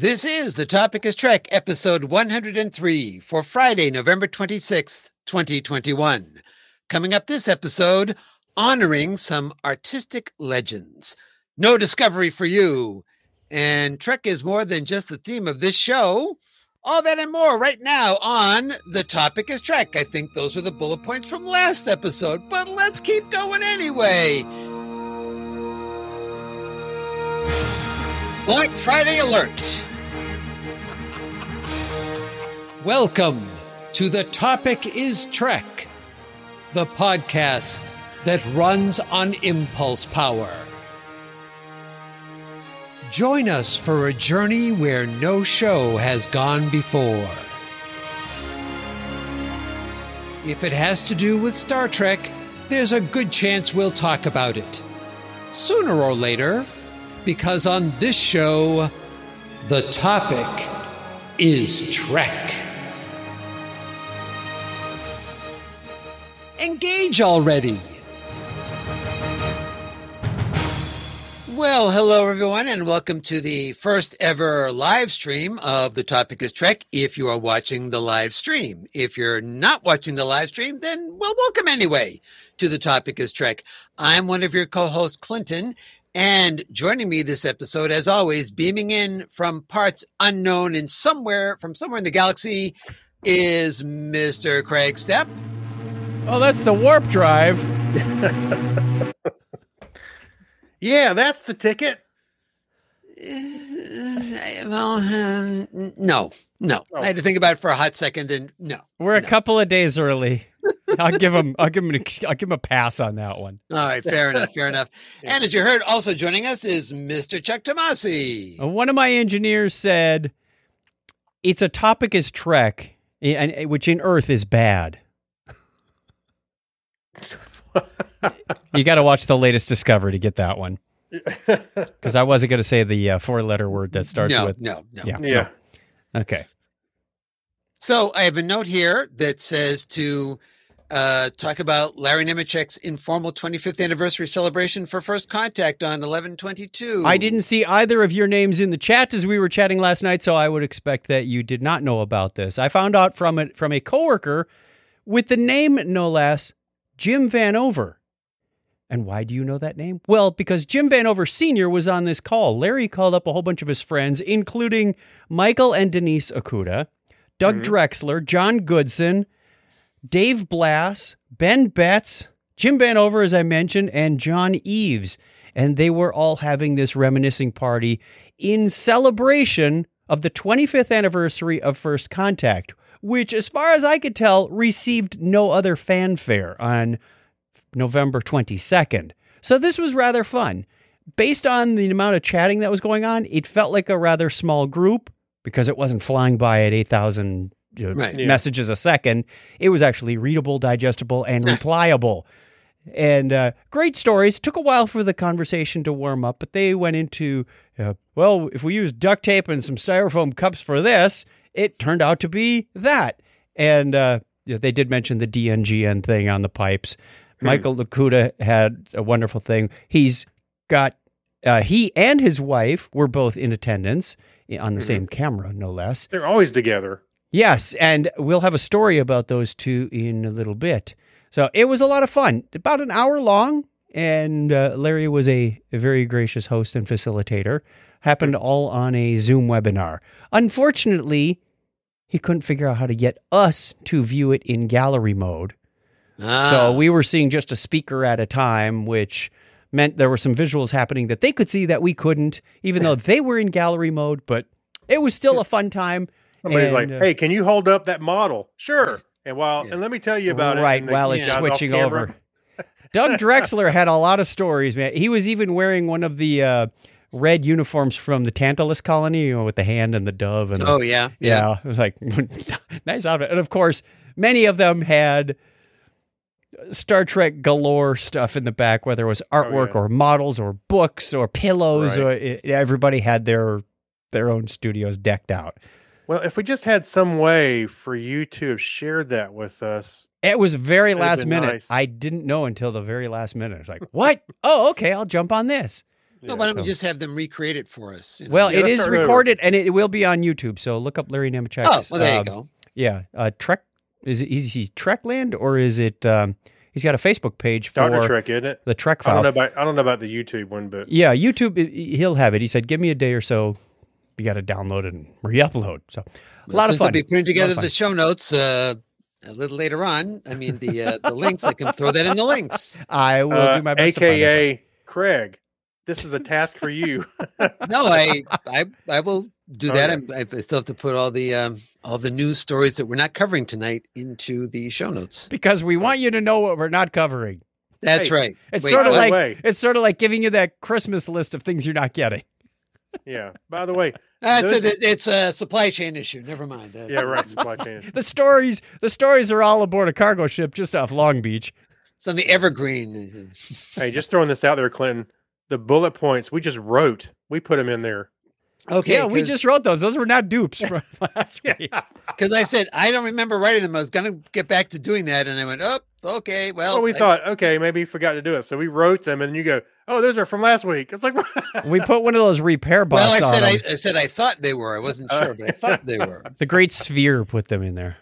This is The Topic is Trek, episode 103 for Friday, November 26th, 2021. Coming up this episode, honoring some artistic legends. No discovery for you. And Trek is more than just the theme of this show. All that and more right now on The Topic is Trek. I think those are the bullet points from last episode, but let's keep going anyway. Black Friday alert. Welcome to The Topic is Trek, the podcast that runs on impulse power. Join us for a journey where no show has gone before. If it has to do with Star Trek, there's a good chance we'll talk about it. Sooner or later, because on this show, the topic is Trek. Engage already! Well, hello everyone, and welcome to the first ever live stream of The Topic is Trek. If you are watching the live stream, if you're not watching the live stream, then well, welcome anyway to The Topic is Trek. I'm one of your co-hosts, Clinton, and joining me this episode, as always, beaming in from parts unknown and somewhere from somewhere in the galaxy, is Mr. Craig Stepp. Oh, that's the warp drive. Yeah, that's the ticket. Uh, well, um, no, no. Oh. I had to think about it for a hot second, and no. We're a No. couple of days early. I'll give him. I'll give him. An, I'll give him a pass on that one. All right, fair enough, fair enough. Yeah. And as you heard, also joining us is Mr. Chuck Tomasi. Uh, One of my engineers said, "It's a topic is Trek, and which in Earth is bad." You got to watch the latest Discovery to get that one, because I wasn't going to say the uh, four-letter word that starts no, with. no, no. Yeah. yeah. Okay. So I have a note here that says to uh, talk about Larry Nemechek's informal 25th anniversary celebration for First Contact on 1122. I didn't see either of your names in the chat as we were chatting last night, so I would expect that you did not know about this. I found out from it from a coworker with the name no less Jim Van Over. And why do you know that name? Well, because Jim Van Over Sr. was on this call. Larry called up a whole bunch of his friends, including Michael and Denise Okuda, Doug Mhm. Drexler, John Goodson, Dave Blass, Ben Betts, Jim Van Over, as I mentioned, and John Eves. And they were all having this reminiscing party in celebration of the 25th anniversary of First Contact, which, as far as I could tell, received no other fanfare on November 22nd. So this was rather fun. Based on the amount of chatting that was going on, it felt like a rather small group because it wasn't flying by at 8,000 you know, Right. Yeah. messages a second. It was actually readable, digestible, and replyable. And uh, great stories. Took a while for the conversation to warm up, but they went into, uh, well, if we use duct tape and some styrofoam cups for this, it turned out to be that. And uh, they did mention the DNGN thing on the pipes. Michael Okuda had a wonderful thing. He's got, uh, he and his wife were both in attendance eh, on the Mhm. same camera, no less. They're always together. Yes, and we'll have a story about those two in a little bit. So it was a lot of fun, about an hour long, and uh, Larry was a, a very gracious host and facilitator. Happened all on a Zoom webinar. Unfortunately, he couldn't figure out how to get us to view it in gallery mode. Ah, So we were seeing just a speaker at a time, which meant there were some visuals happening that they could see that we couldn't, even though they were in gallery mode. But it was still a fun time. Somebody's And, like, uh, "Hey, can you hold up that model?" Sure. And while Yeah. and let me tell you about it. right while it's guys switching over. Doug Drexler had a lot of stories, man. He was even wearing one of the uh, red uniforms from the Tantalus colony, you know, with the hand and the dove and the- Oh, yeah. yeah, it was like nice outfit. And of course, many of them had Star Trek galore stuff in the back, whether it was oh, artwork yeah. or models or books or pillows. Right. Or it, everybody had their their own studios decked out. Well, if we just had some way for you to have shared that with us, It was very last minute. nice. I didn't know until the very last minute. It's like, what? oh, okay, I'll jump on this. Well, why don't we just have them recreate it for us? you know? Well, Yeah, it let's is start over. recorded and it will be on YouTube. So look up Larry Nemechek's. oh, well, there you um, go. Yeah, uh, Trek. Is it is he Trekland or is it? Um, he's got a Facebook page for Star Trek, isn't it? the Trek I don't files. know about I don't know about the YouTube one, but Yeah, YouTube. He'll have it. He said, "Give me a day or so. You got to download it and re-upload." So a lot of since fun. I'll be putting together the show notes uh, a little later on. I mean, the uh, the links. I can throw that in the links. I will uh, do my best. to find it. AKA Craig. This is a task for you. No, I I I will do that. Okay. I'm, I still have to put all the um, all the news stories that we're not covering tonight into the show notes. because we want you to know what we're not covering. That's Hey, right. It's Wait, sort of like way- it's sort of like giving you that Christmas list of things you're not getting. yeah. By the way, uh, it's, a, it's a supply chain issue. Never mind. Uh, yeah, right. Supply chain. The stories, the stories are all aboard a cargo ship just off Long Beach. It's on the Evergreen. Hey, just throwing this out there, Clinton. The bullet points we just wrote, we put them in there. Okay. yeah, we just wrote those. Those were not dupes from last week. because I said I don't remember writing them. I was going to get back to doing that, and I went, oh, okay. Well, Well, we I- thought, okay, maybe he forgot to do it, so we wrote them, and you go, "Oh, those are from last week." It's like, We put one of those repair bots Well, I on said I, them. I said I thought they were. I wasn't Uh, sure, but I thought they were. The Great Sphere put them in there.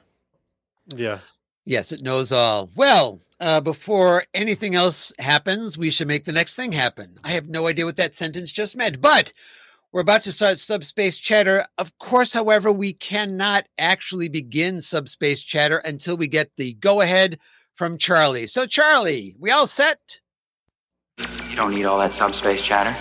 yeah, Yes, it knows all. Well, uh, before anything else happens, we should make the next thing happen. I have no idea what that sentence just meant, but we're about to start subspace chatter. Of course, however, we cannot actually begin subspace chatter until we get the go ahead from Charlie. So, Charlie, we all set? You don't need all that subspace chatter.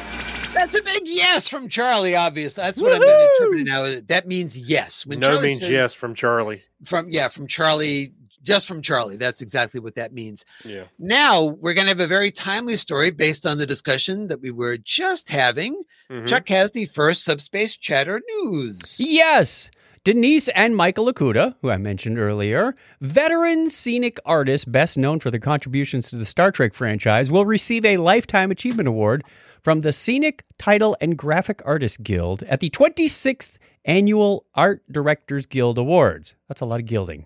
That's a big yes from Charlie, obviously. That's what I've been interpreting now. That means yes. When no Charlie means says- yes from Charlie. From yeah, from Charlie, just from Charlie. That's exactly what that means. Yeah, Now we're going to have a very timely story based on the discussion that we were just having. Mhm. Chuck has the first subspace chatter news. Yes. Denise and Michael Okuda, who I mentioned earlier, veteran scenic artists best known for their contributions to the Star Trek franchise, will receive a Lifetime Achievement Award from the Scenic Title and Graphic Artists Guild at the 26th Annual Art Directors Guild Awards. That's a lot of gilding.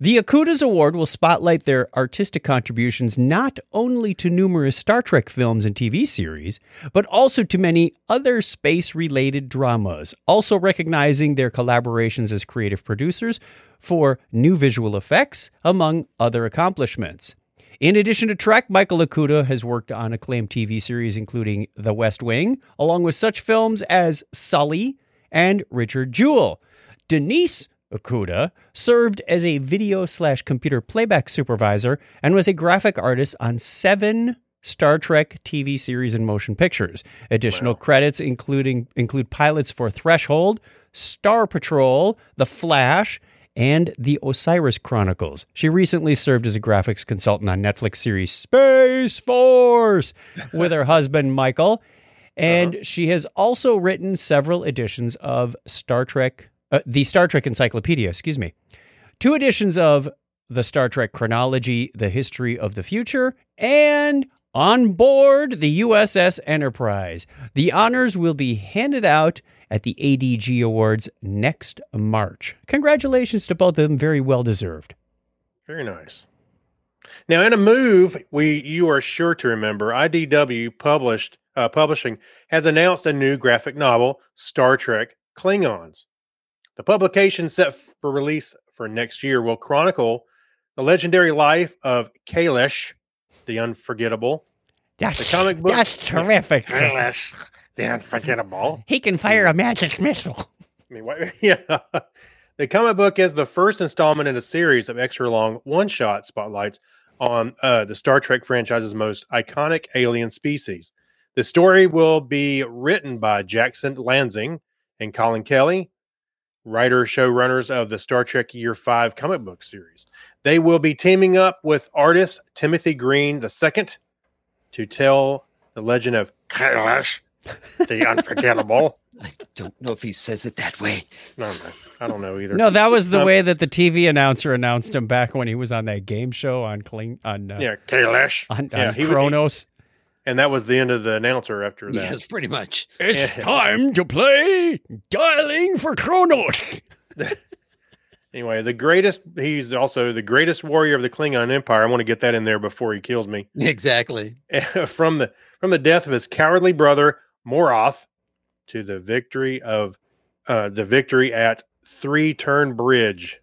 The Okuda's Award will spotlight their artistic contributions not only to numerous Star Trek films and TV series, but also to many other space related dramas, also recognizing their collaborations as creative producers for new visual effects, among other accomplishments. In addition to Trek, Michael Okuda has worked on acclaimed TV series including The West Wing, along with such films as Sully and Richard Jewell. Denise Okuda served as a video slash computer playback supervisor and was a graphic artist on seven Star Trek TV series and motion pictures. Additional Wow. credits including include pilots for Threshold, Star Patrol, The Flash, and The Osiris Chronicles. She recently served as a graphics consultant on Netflix series Space Force with her husband Michael. And uh-huh. she has also written several editions of Star Trek, uh, the Star Trek Encyclopedia, excuse me, two editions of the Star Trek Chronology, The History of the Future, and On Board the USS Enterprise. The honors will be handed out at the ADG Awards next March. Congratulations to both of them, very well deserved. very nice. Now, in a move we you are sure to remember, IDW published uh, publishing has announced a new graphic novel, Star Trek Klingons. The publication set for release for next year will chronicle the legendary life of Kahless, the Unforgettable. That's, The comic book- that's terrific. Kahless, the Unforgettable. He can fire a magic missile. I mean, what, yeah. The comic book is the first installment in a series of extra long one shot spotlights on uh, the Star Trek franchise's most iconic alien species. The story will be written by Jackson Lansing and Colin Kelly, writer showrunners of the Star Trek Year 5 comic book series. They will be teaming up with artist Timothy Green II to tell the legend of Kahless, the unforgettable. I don't know if he says it that way. No, no, I don't know either. No, that was the Um, way that the TV announcer announced him back when he was on that game show on Kling on uh, yeah, Kahless. on, yeah, on he would- Kronos. And that was the end of the announcer after that. Yes, pretty much. it's yeah. time to play dialing for Kronos. Anyway, the greatest. He's also the greatest warrior of the Klingon Empire. I want to get that in there before he kills me. Exactly. from the from the death of his cowardly brother Morath to the victory of uh, the victory at Three Turn Bridge.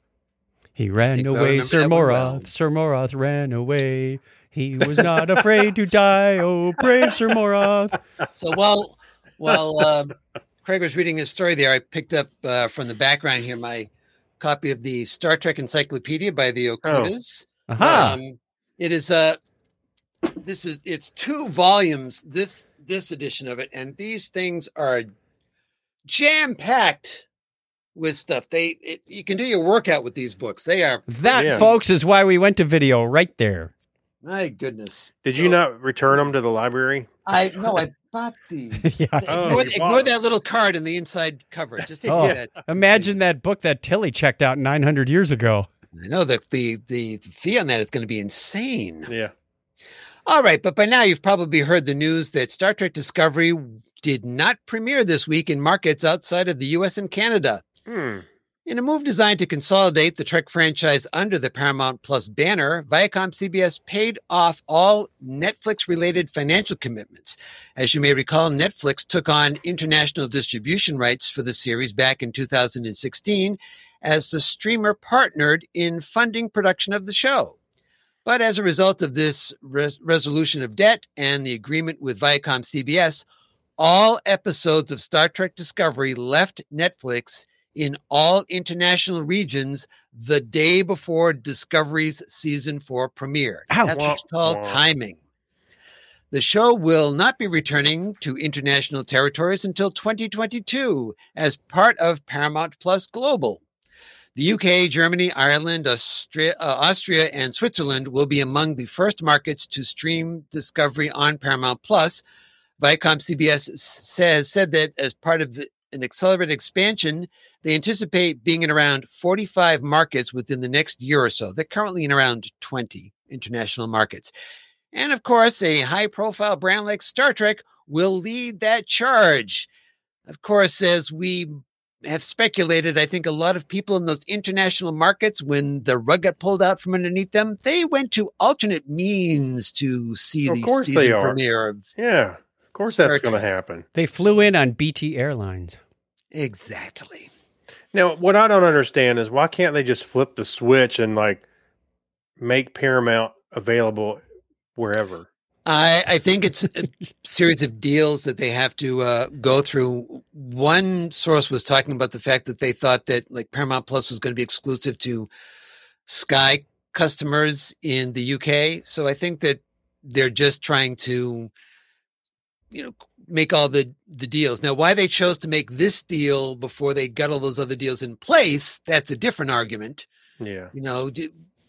He ran away, Sir that. Morath. Sir Morath ran away. He was not afraid to die. Oh, brave Sir Morath. So while while um, Craig was reading his story there, I picked up uh, from the background here my copy of the Star Trek Encyclopedia by the Okudas. Aha. Um, it is uh this is it's two volumes. This this edition of it, and these things are jam packed with stuff. They it, you can do your workout with these books. They are that, Yeah. folks, is why we went to video right there. My goodness. Did So, you not return them to the library? I no, I bought these. Yeah. Oh, ignore you ignore that little card in the inside cover. Just Oh. ignore that. Imagine that book that Tilly checked out 900 years ago. I know that the the fee on that is going to be insane. Yeah. All right, but by now you've probably heard the news that Star Trek Discovery did not premiere this week in markets outside of the US and Canada. Hmm. In a move designed to consolidate the Trek franchise under the Paramount Plus banner, Viacom CBS paid off all Netflix related financial commitments. As you may recall, Netflix took on international distribution rights for the series back in 2016 as the streamer partnered in funding production of the show. But as a result of this res- resolution of debt and the agreement with Viacom CBS, all episodes of Star Trek Discovery left Netflix in all international regions the day before Discovery's season four premiere. Ouch. That's what's called Wah. timing. The show will not be returning to international territories until 2022 as part of Paramount Plus Global. The UK, Germany, Ireland, Austria, uh, Austria, and Switzerland will be among the first markets to stream Discovery on Paramount Plus. Viacom CBS s- says said that as part of the- an accelerated expansion, they anticipate being in around 45 markets within the next year or so. They're currently in around 20 international markets. And of course, a high profile brand like Star Trek will lead that charge. Of course, as we have speculated, I think a lot of people in those international markets, when the rug got pulled out from underneath them, they went to alternate means to see Of the course they season are. premiere of Yeah. Of course Star that's going to happen. They flew in on BT Airlines. Exactly. Now, what I don't understand is why can't they just flip the switch and like make Paramount available wherever? I, I think it's a series of deals that they have to uh, go through. One source was talking about the fact that they thought that like Paramount Plus was going to be exclusive to Sky customers in the UK. So I think that they're just trying to, you know, make all the the deals. Now, why they chose to make this deal before they got all those other deals in place, that's a different argument Yeah. you know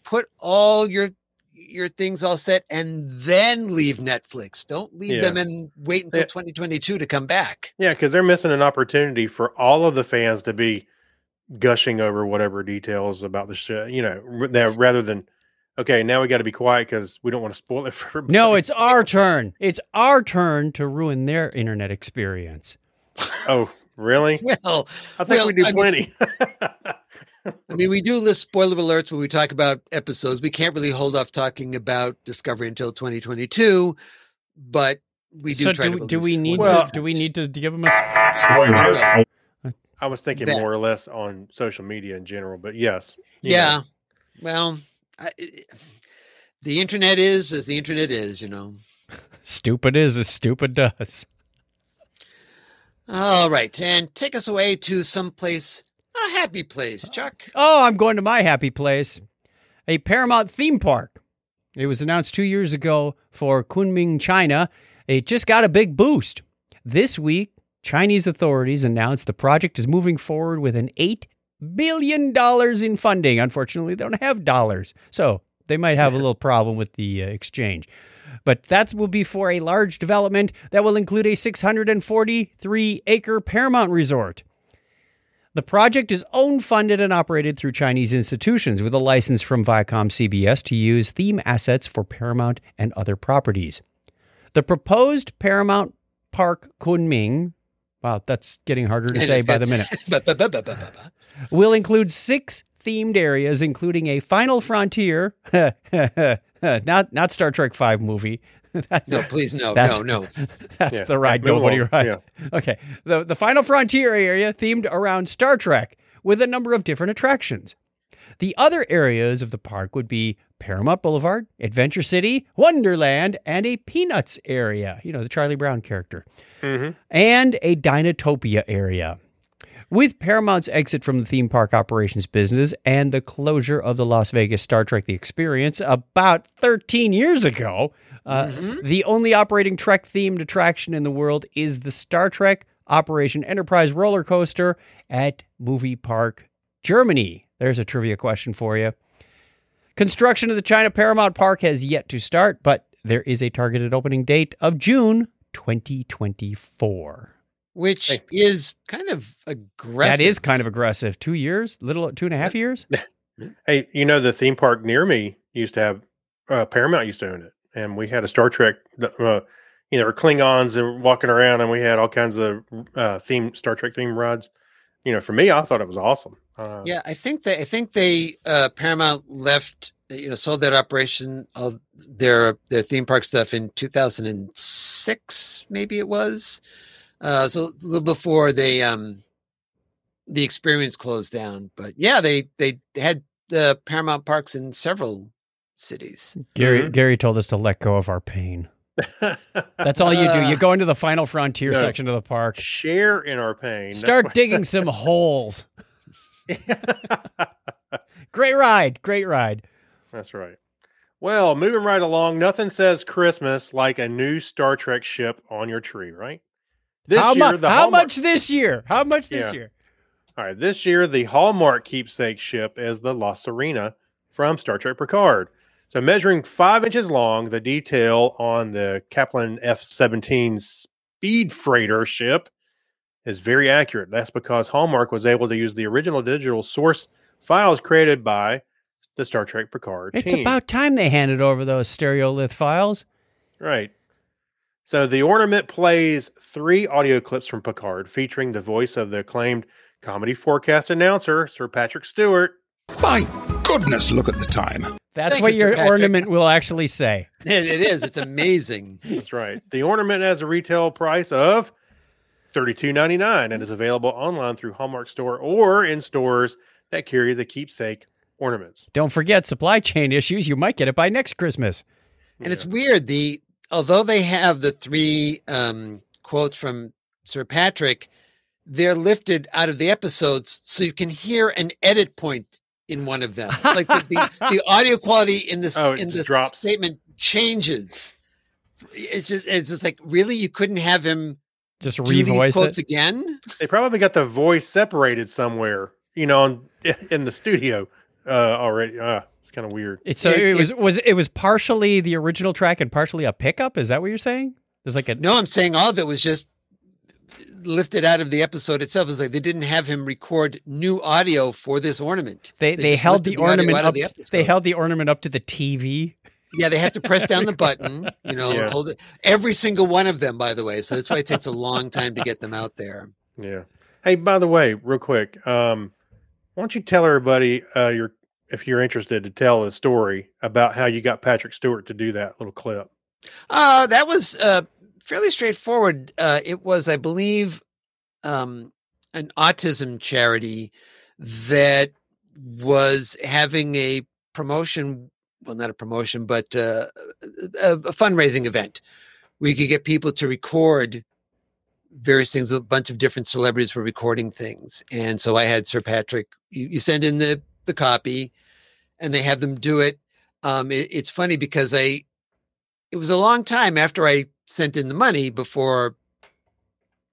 put all your your things all set and then leave netflix don't leave Yeah. them and wait until Yeah. 2022 to come back Yeah, because they're missing an opportunity for all of the fans to be gushing over whatever details about the show. You know, that rather than okay, now we got to be quiet because we don't want to spoil it for everybody. No, it's our turn. It's our turn to ruin their internet experience. oh, really? well I think Well, we do I mean- plenty. i mean we do list spoiler alerts when we talk about episodes we can't really hold off talking about discovery until 2022 but we do so try do, to do we need spoiler to, do we need to give them a s- Yeah. Oh. I was thinking Bet. more or less on social media in general, but yes. yeah know. well I, eh, the internet is as the internet is you know stupid is as stupid does? All right, and take us away to someplace, a happy place, Chuck. Oh, I'm going to my happy place, a Paramount theme park. It was announced two years ago for Kunming, China. It just got a big boost. This week, Chinese authorities announced the project is moving forward with an $8 billion dollars in funding. Unfortunately, they don't have dollars, so they might have a little problem with the uh, exchange. But that will be for a large development that will include a 643 acre Paramount resort. The project is owned, funded, and operated through Chinese institutions with a license from Viacom CBS to use theme assets for Paramount and other properties. The proposed Paramount Park Kunming, wow, that's getting harder to say by the minute, Ba- ba- ba- ba- ba- ba- ba. will include six themed areas, including a Final Frontier, not not Star Trek Five movie, That's- No, please, no, That's- no, no. That's Yeah, the ride move nobody along, rides. Okay. The the final frontier area themed around Star Trek with a number of different attractions. The other areas of the park would be Paramount Boulevard, Adventure City, Wonderland, and a Peanuts area, you know, the Charlie Brown character, hmm and a Dinotopia area. With Paramount's exit from the theme park operations business and the closure of the Las Vegas Star Trek The Experience about 13 years ago, uh, Mhm. the only operating Trek themed attraction in the world is the Star Trek Operation Enterprise roller coaster at Movie Park, Germany. There's a trivia question for you. Construction of the China Paramount Park has yet to start, but there is a targeted opening date of June 2024. Which Hey. is kind of aggressive. That is kind of aggressive. Two years, little two and a half years. Hey, you know the theme park near me used to have uh, Paramount used to own it, and we had a Star Trek. Uh, you know, Klingons that were walking around, and we had all kinds of uh, theme Star Trek theme rides. You know, for me, I thought it was awesome. Uh, Yeah, I think they I think they uh Paramount left you know sold that operation of their their theme park stuff in 2006 maybe it was. Uh so a little before they um the experience closed down, but yeah, they they had the Paramount parks in several cities. Gary Mhm. Gary told us to let go of our pain. That's all you do. You Uh, go into the final frontier no. section of the park. share in our pain. Start what- digging some holes. Great ride. Great ride. That's right. Well, moving right along, nothing says Christmas like a new Star Trek ship on your tree, right? This how year, mu- the how Hallmark- much this year? How much this Yeah. year? All right, this year the Hallmark keepsake ship is the La Sirena from Star Trek Picard. So, measuring five inches long, the detail on the Kaplan F 17 speed freighter ship is very accurate. That's because Hallmark was able to use the original digital source files created by the Star Trek Picard It's team. about time they handed over those stereolith files. Right. So the ornament plays three audio clips from Picard featuring the voice of the acclaimed comedy forecast announcer, Sir Patrick Stewart. My goodness, look at the time. That's Thank what you, your Patrick. ornament will actually say. It, it is. It's amazing. That's right. The ornament has a retail price of $32.99 and is available online through Hallmark Store or in stores that carry the keepsake ornaments. Don't forget supply chain issues. You might get it by next Christmas. And it's weird. The although they have the three um, quotes from Sir Patrick, they're lifted out of the episodes, so you can hear an edit point in one of them. Like the, the, the audio quality in this Oh, in just the drops. statement changes. It's just it's just like really you couldn't have him Just do these revoice quotes it. again. They probably got the voice separated somewhere, you know, on, in the studio uh, already. Uh, it's kind of weird. It's so It- it, it- was was it was partially the original track and partially a pickup. Is that what you're saying? There's like a No, I'm saying all of it was just lifted out of the episode itself. It's like they didn't have him record new audio for this ornament. they they they held the the ornament up. the they held the ornament up to the TV. Yeah, they have to press down the button, you know, Yeah. hold it. Every single one of them, by the way. So that's why it takes a long time to get them out there. Yeah. Hey, by the way, real quick, um, why don't you tell everybody uh, your if you're interested to tell a story about how you got Patrick Stewart to do that little clip? Uh, that was uh, fairly straightforward. Uh, it was, I believe, um, an autism charity that was having a promotion. Well, not a promotion, but uh, a, a fundraising event where you could get people to record various things. A bunch of different celebrities were recording things, and so I had Sir Patrick. You, you send in the the copy, and they have them do it. Um, it it's funny because I it was a long time after I sent in the money before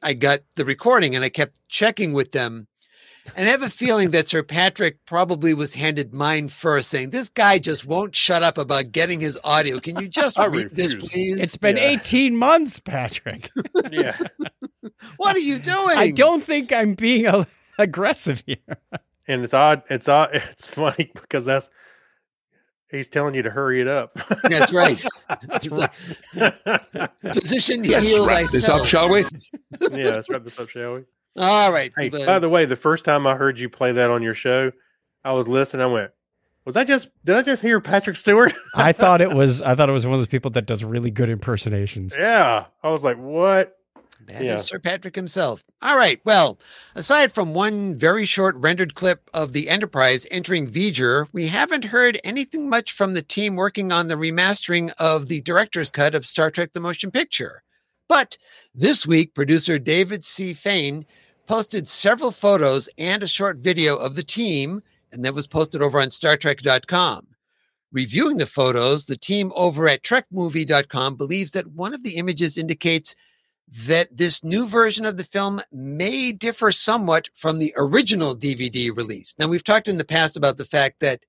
I got the recording, and I kept checking with them. And I have a feeling that Sir Patrick probably was handed mine first, saying, This guy just won't shut up about getting his audio. Can you just I read this, please? It's been Yeah. 18 months, Patrick. Yeah. what are you doing? I don't think I'm being aggressive here. and it's odd. It's odd. It's funny because that's he's telling you to hurry it up. That's right. That's It's like, yeah, Position Let's heal wrap this up, shall we? Yeah, let's wrap this up, shall we? All right. Hey, but- by the way, the first time I heard you play that on your show, I was listening. I went, Was I just? Did I just hear Patrick Stewart? I thought it was. I thought it was one of those people that does really good impersonations. yeah, I was like, what? That is Yeah. Sir Patrick himself. All right. Well, aside from one very short rendered clip of the Enterprise entering V'ger, we haven't heard anything much from the team working on the remastering of the director's cut of Star Trek The Motion Picture. But this week, producer David C. Fein posted several photos and a short video of the team, and that was posted over on StarTrek.com. Reviewing the photos, the team over at TrekMovie.com believes that one of the images indicates that this new version of the film may differ somewhat from the original DVD release. Now, we've talked in the past about the fact that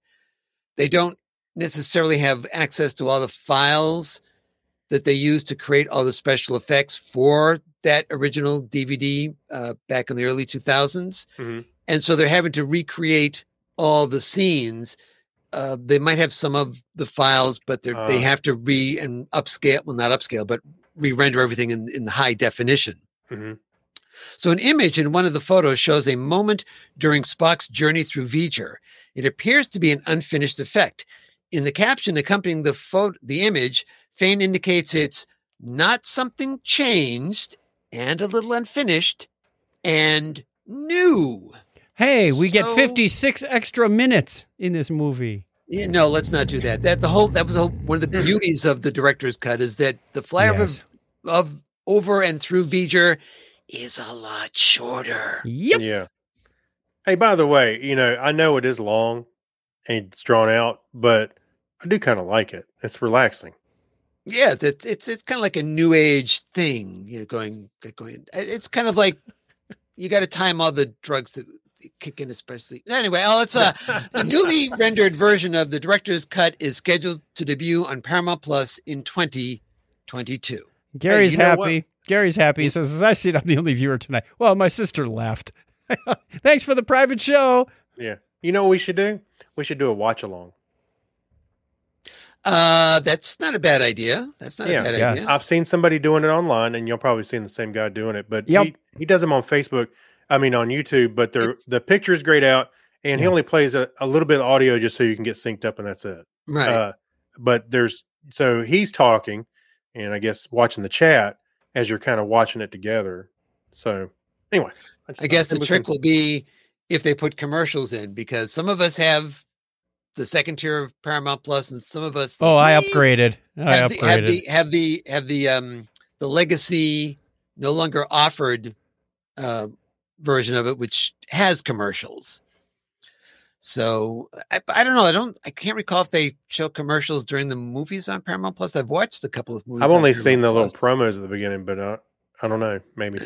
they don't necessarily have access to all the files that they used to create all the special effects for that original DVD uh, back in the early 2000s. Mhm. And so they're having to recreate all the scenes. Uh, they might have some of the files, but they Uh. have to re and upscale, well, not upscale, but re-render everything in, in high definition. Mhm. So an image in one of the photos shows a moment during Spock's journey through V'ger. It appears to be an unfinished effect. In the caption accompanying the photo, the image, Fein indicates it's not something changed and a little unfinished and new. Hey, we get 56 extra minutes in this movie. Yeah, no, let's not do that. That the whole that was a, one of the mm-hmm. beauties of the director's cut is that the flyover Yes. of, of over and through V'ger is a lot shorter. Yep. Yeah. Hey, by the way, you know, I know it is long and it's drawn out, but I do kind of like it. It's relaxing. Yeah, that it's it's kind of like a new age thing, you know, going going. Eh, it's kind of like you got to time all the drugs to kick in, especially. Anyway, oh, it's uh, the newly rendered version of the director's cut is scheduled to debut on Paramount Plus in 2022. Gary's you know what? happy. Gary's happy. He says, As I see it, I'm the only viewer tonight. Well, my sister left. Thanks for the private show. Yeah. You know what we should do? We should do a watch along. Uh, that's not a bad idea. That's not Yeah, a bad yes. idea. I've seen somebody doing it online, and you'll probably seen the same guy doing it. But Yep. he, he does them on Facebook. I mean, on YouTube. But they're, It's- the picture's grayed out, and he only plays a, a little bit of audio just so you can get synced up, and that's it. Right. Uh, but there's so he's talking, and I guess watching the chat as you're kind of watching it together. So anyway, just I guess think the trick will be if they put commercials in because some of us have the second tier of Paramount Plus, and some of us. Oh, I upgraded. I have the, have upgraded. the have the have the um the legacy no longer offered uh version of it, which has commercials. So I, I don't know. I don't. I can't recall if they show commercials during the movies on Paramount Plus. I've watched a couple of movies. I've on only seen the Paramount little promos at the beginning, but uh, I don't know. Maybe.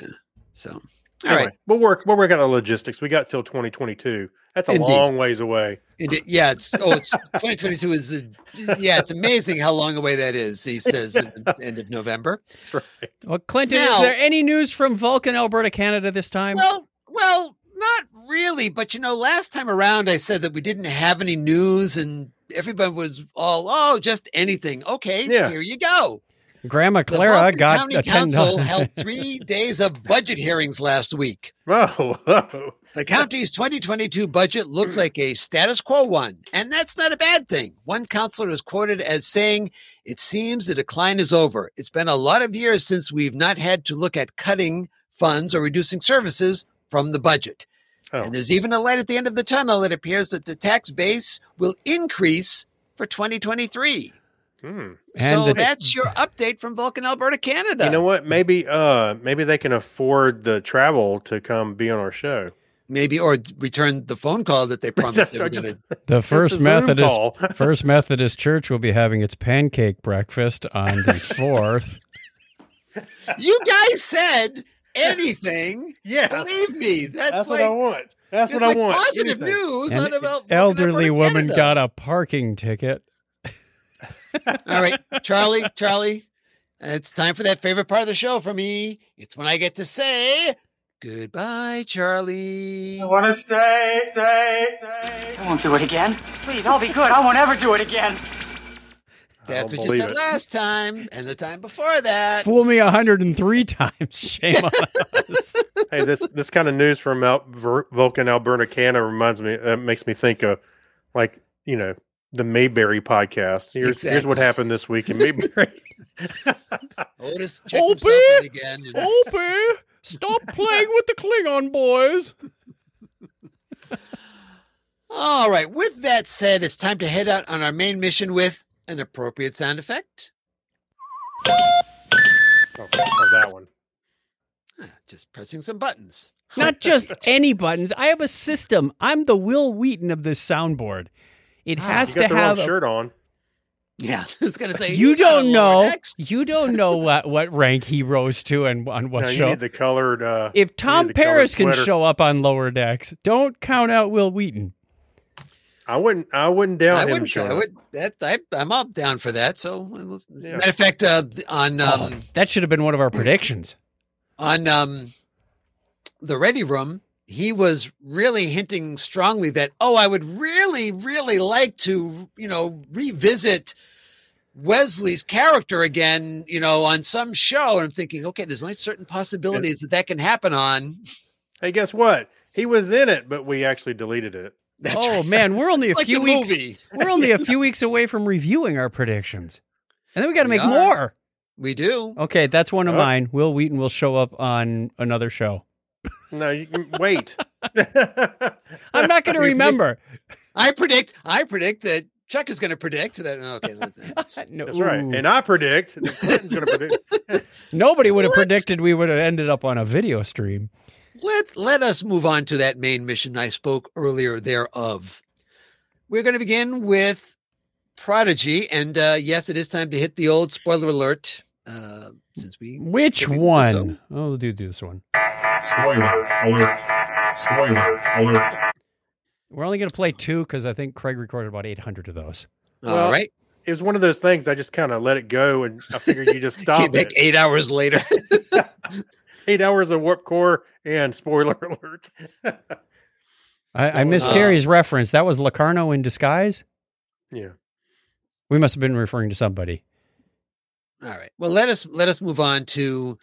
So all Anyway, right. we'll work. We'll work out the logistics. We got till 2022. That's a Indeed. long ways away. It, it- yeah, it's oh, it's 2022 is a, yeah, it's amazing how long away that is. He says at the end of November. Right. Well, Clinton, is there any news from Vulcan, Alberta, Canada this time? Well, well, not really, but you know, last time around I said that we didn't have any news, and everybody was all oh, just anything. Okay, Yeah. here you go. Grandma Clara Vulcan got County a ten Council dollars. held three days of budget hearings last week. Oh, oh. The county's 2022 budget looks like a status quo one, and that's not a bad thing. One counselor is quoted as saying, It seems the decline is over. It's been a lot of years since we've not had to look at cutting funds or reducing services from the budget. Oh. And there's even a light at the end of the tunnel. It appears that the tax base will increase for 2023. Hmm. And so the- that's your update from Vulcan, Alberta, Canada. You know what? Maybe uh maybe they can afford the travel to come be on our show. Maybe, or return the phone call that they promised they were That's going to. The First Zoom Methodist. First Methodist Church will be having its pancake breakfast on the fourth. You guys said anything. yeah, Believe me, that's, that's like what I want. That's what like I want. positive Anything. news An on about elderly woman got a parking ticket. All right, Charlie, Charlie, it's time for that favorite part of the show for me. It's when I get to say goodbye, Charlie. I want to stay, stay, stay. I won't do it again. Please, I'll be good. I won't ever do it again. That's don't what you said it. last time and the time before that. Fool me 103 times. Shame on us. hey, this this kind of news from Al- Vulcan, Alberta, Canada reminds me. Uh, makes me think of like you know, the Mayberry podcast. Here's here's what happened this week in Mayberry. Otis checked Opie! himself in again. and- Opie, stop playing with the Klingon boys. All right. With that said, it's time to head out on our main mission with an appropriate sound effect. oh, oh, that one. Ah, Just pressing some buttons. Not just any buttons. I have a system. I'm the Wil Wheaton of this soundboard. It Ah, has You got to the wrong have. a- shirt on. Yeah, I was gonna say you don't know. You don't know what, what rank he rose to and on what No, you show. need the colored. Uh, if Tom need Paris can sweater. show up on lower decks, don't count out Wil Wheaton. I wouldn't. I wouldn't doubt I him wouldn't. showing I would. That, I, I'm up down for that. So, we'll- Yeah. matter of fact, uh, on um, Oh, that should have been one of our predictions. on um, the Ready Room, he was really hinting strongly that oh, I would really, really like to, you know, revisit Wesley's character again, you know, on some show. And I'm thinking, okay, there's only certain possibilities that that can happen on. Hey, guess what? He was in it, but we actually deleted it. That's oh right. man, we're only a like few the weeks. movie. We're only a few weeks away from reviewing our predictions, and then we got to make are. more. We do. Okay, that's one of Oh. mine. Wil Wheaton will show up on another show. No, you can wait. I'm not going to You- remember. I predict. I predict that Chuck is going to predict that. Okay, that's, that's- No, That's right. And I predict that Clinton's going to predict. Nobody would have What? predicted we would have ended up on a video stream. let let us move on to that main mission I spoke earlier thereof. We're going to begin with Prodigy, and uh, yes, it is time to hit the old spoiler alert. Uh, since we Which Did we do one? Oh, do do this one. Spoiler alert. Spoiler alert. We're only going to play two because I think Craig recorded about 800 of those. all Well, right, It was one of those things I just kind of let it go, and I figured you just stop Came back eight hours later. Eight hours of warp core and spoiler alert. I, I missed Uh, Gary's reference. That was Locarno in disguise. yeah. We must have been referring to somebody. All right. Well, let us let us move on to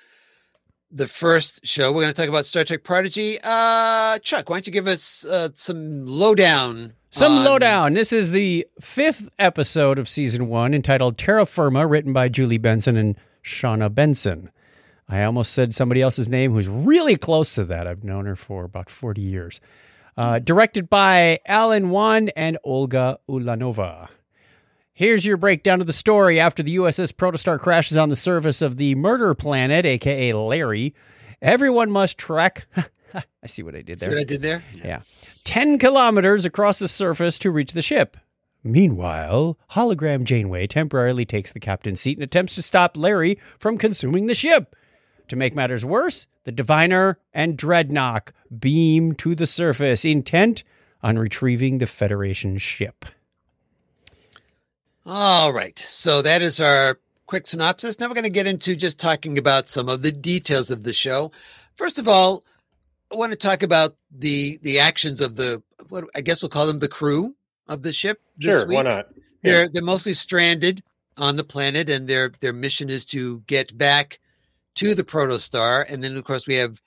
the first show. We're going to talk about Star Trek Prodigy. Uh, Chuck, why don't you give us uh, some lowdown? Some on- lowdown. This is the fifth episode of season one entitled Terra Firma, written by Julie Benson and Shawna Benson. I almost said somebody else's name who's really close to that. I've known her for about 40 years. Uh, directed by Alan Wan and Olga Ulanova. Here's your breakdown of the story. After the USS Protostar crashes on the surface of the murder planet, aka Larry, everyone must trek. I see what I did See there. what I did there? Yeah. 10 kilometers across the surface to reach the ship. Meanwhile, hologram Janeway temporarily takes the captain's seat and attempts to stop Larry from consuming the ship. To make matters worse, the Diviner and Dreadnought beam to the surface, intent on retrieving the Federation ship. All right. So that is our quick synopsis. Now we're going to get into just talking about some of the details of the show. First of all, I want to talk about the the actions of the what I guess we'll call them the crew of the ship this Sure. week. Why not? They're they're mostly stranded on the planet, and their their mission is to get back to the protostar, and then of course we have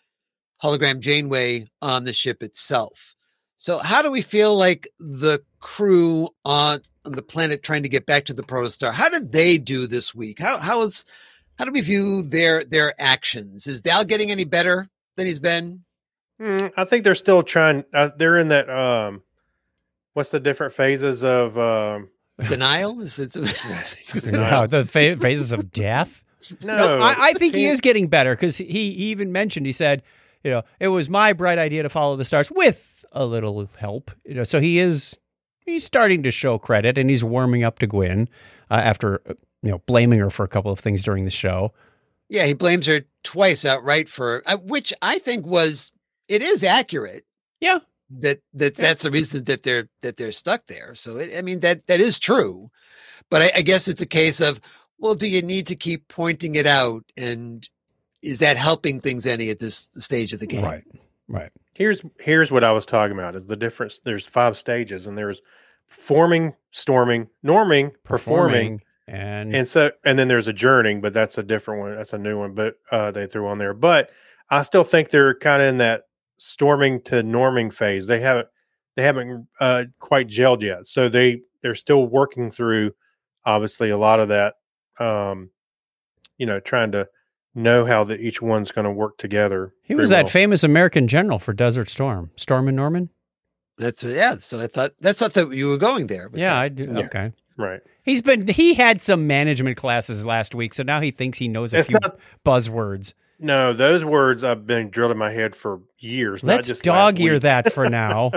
hologram Janeway on the ship itself. So how do we feel like the crew on, on the planet trying to get back to the protostar? How did they do this week? How how is how do we view their their actions? Is Dal getting any better than he's been? Mm, I think they're still trying. Uh, they're in that. Um, what's the different phases of? Um, Denial? Is it, No, the fa- phases of death. no, No, I, I think he is getting better because he, he even mentioned he said, you know, it was my bright idea to follow the stars with a little help. You know, so he is he's starting to show credit and he's warming up to Gwen uh, after uh, you know blaming her for a couple of things during the show. Yeah, he blames her twice outright for uh, which I think was it is accurate. Yeah. That that that's the reason that they're that they're stuck there. So it, I mean that that is true, but I, I guess it's a case of well, do you need to keep pointing it out, and is that helping things any at this stage of the game? Right. Right. Here's here's what I was talking about is the difference. There's five stages, and there's forming, storming, norming, performing, and, and so and then there's adjourning, but that's a different one. That's a new one, but uh, they threw on there. But I still think they're kind of in that storming to norming phase. They haven't they haven't uh, quite gelled yet. So they they're still working through obviously a lot of that um you know trying to know how that each one's going to work together He was that well. famous American general for Desert Storm, Storm and Norman. That's uh, yeah. That's what I thought. That's not that you were going there. with Yeah, that. I do. Yeah. Okay. right He's been he had some management classes last week, so now he thinks he knows a it's few not buzzwords. no those words i've been drilled in my head for years not Let's just dog ear that for now.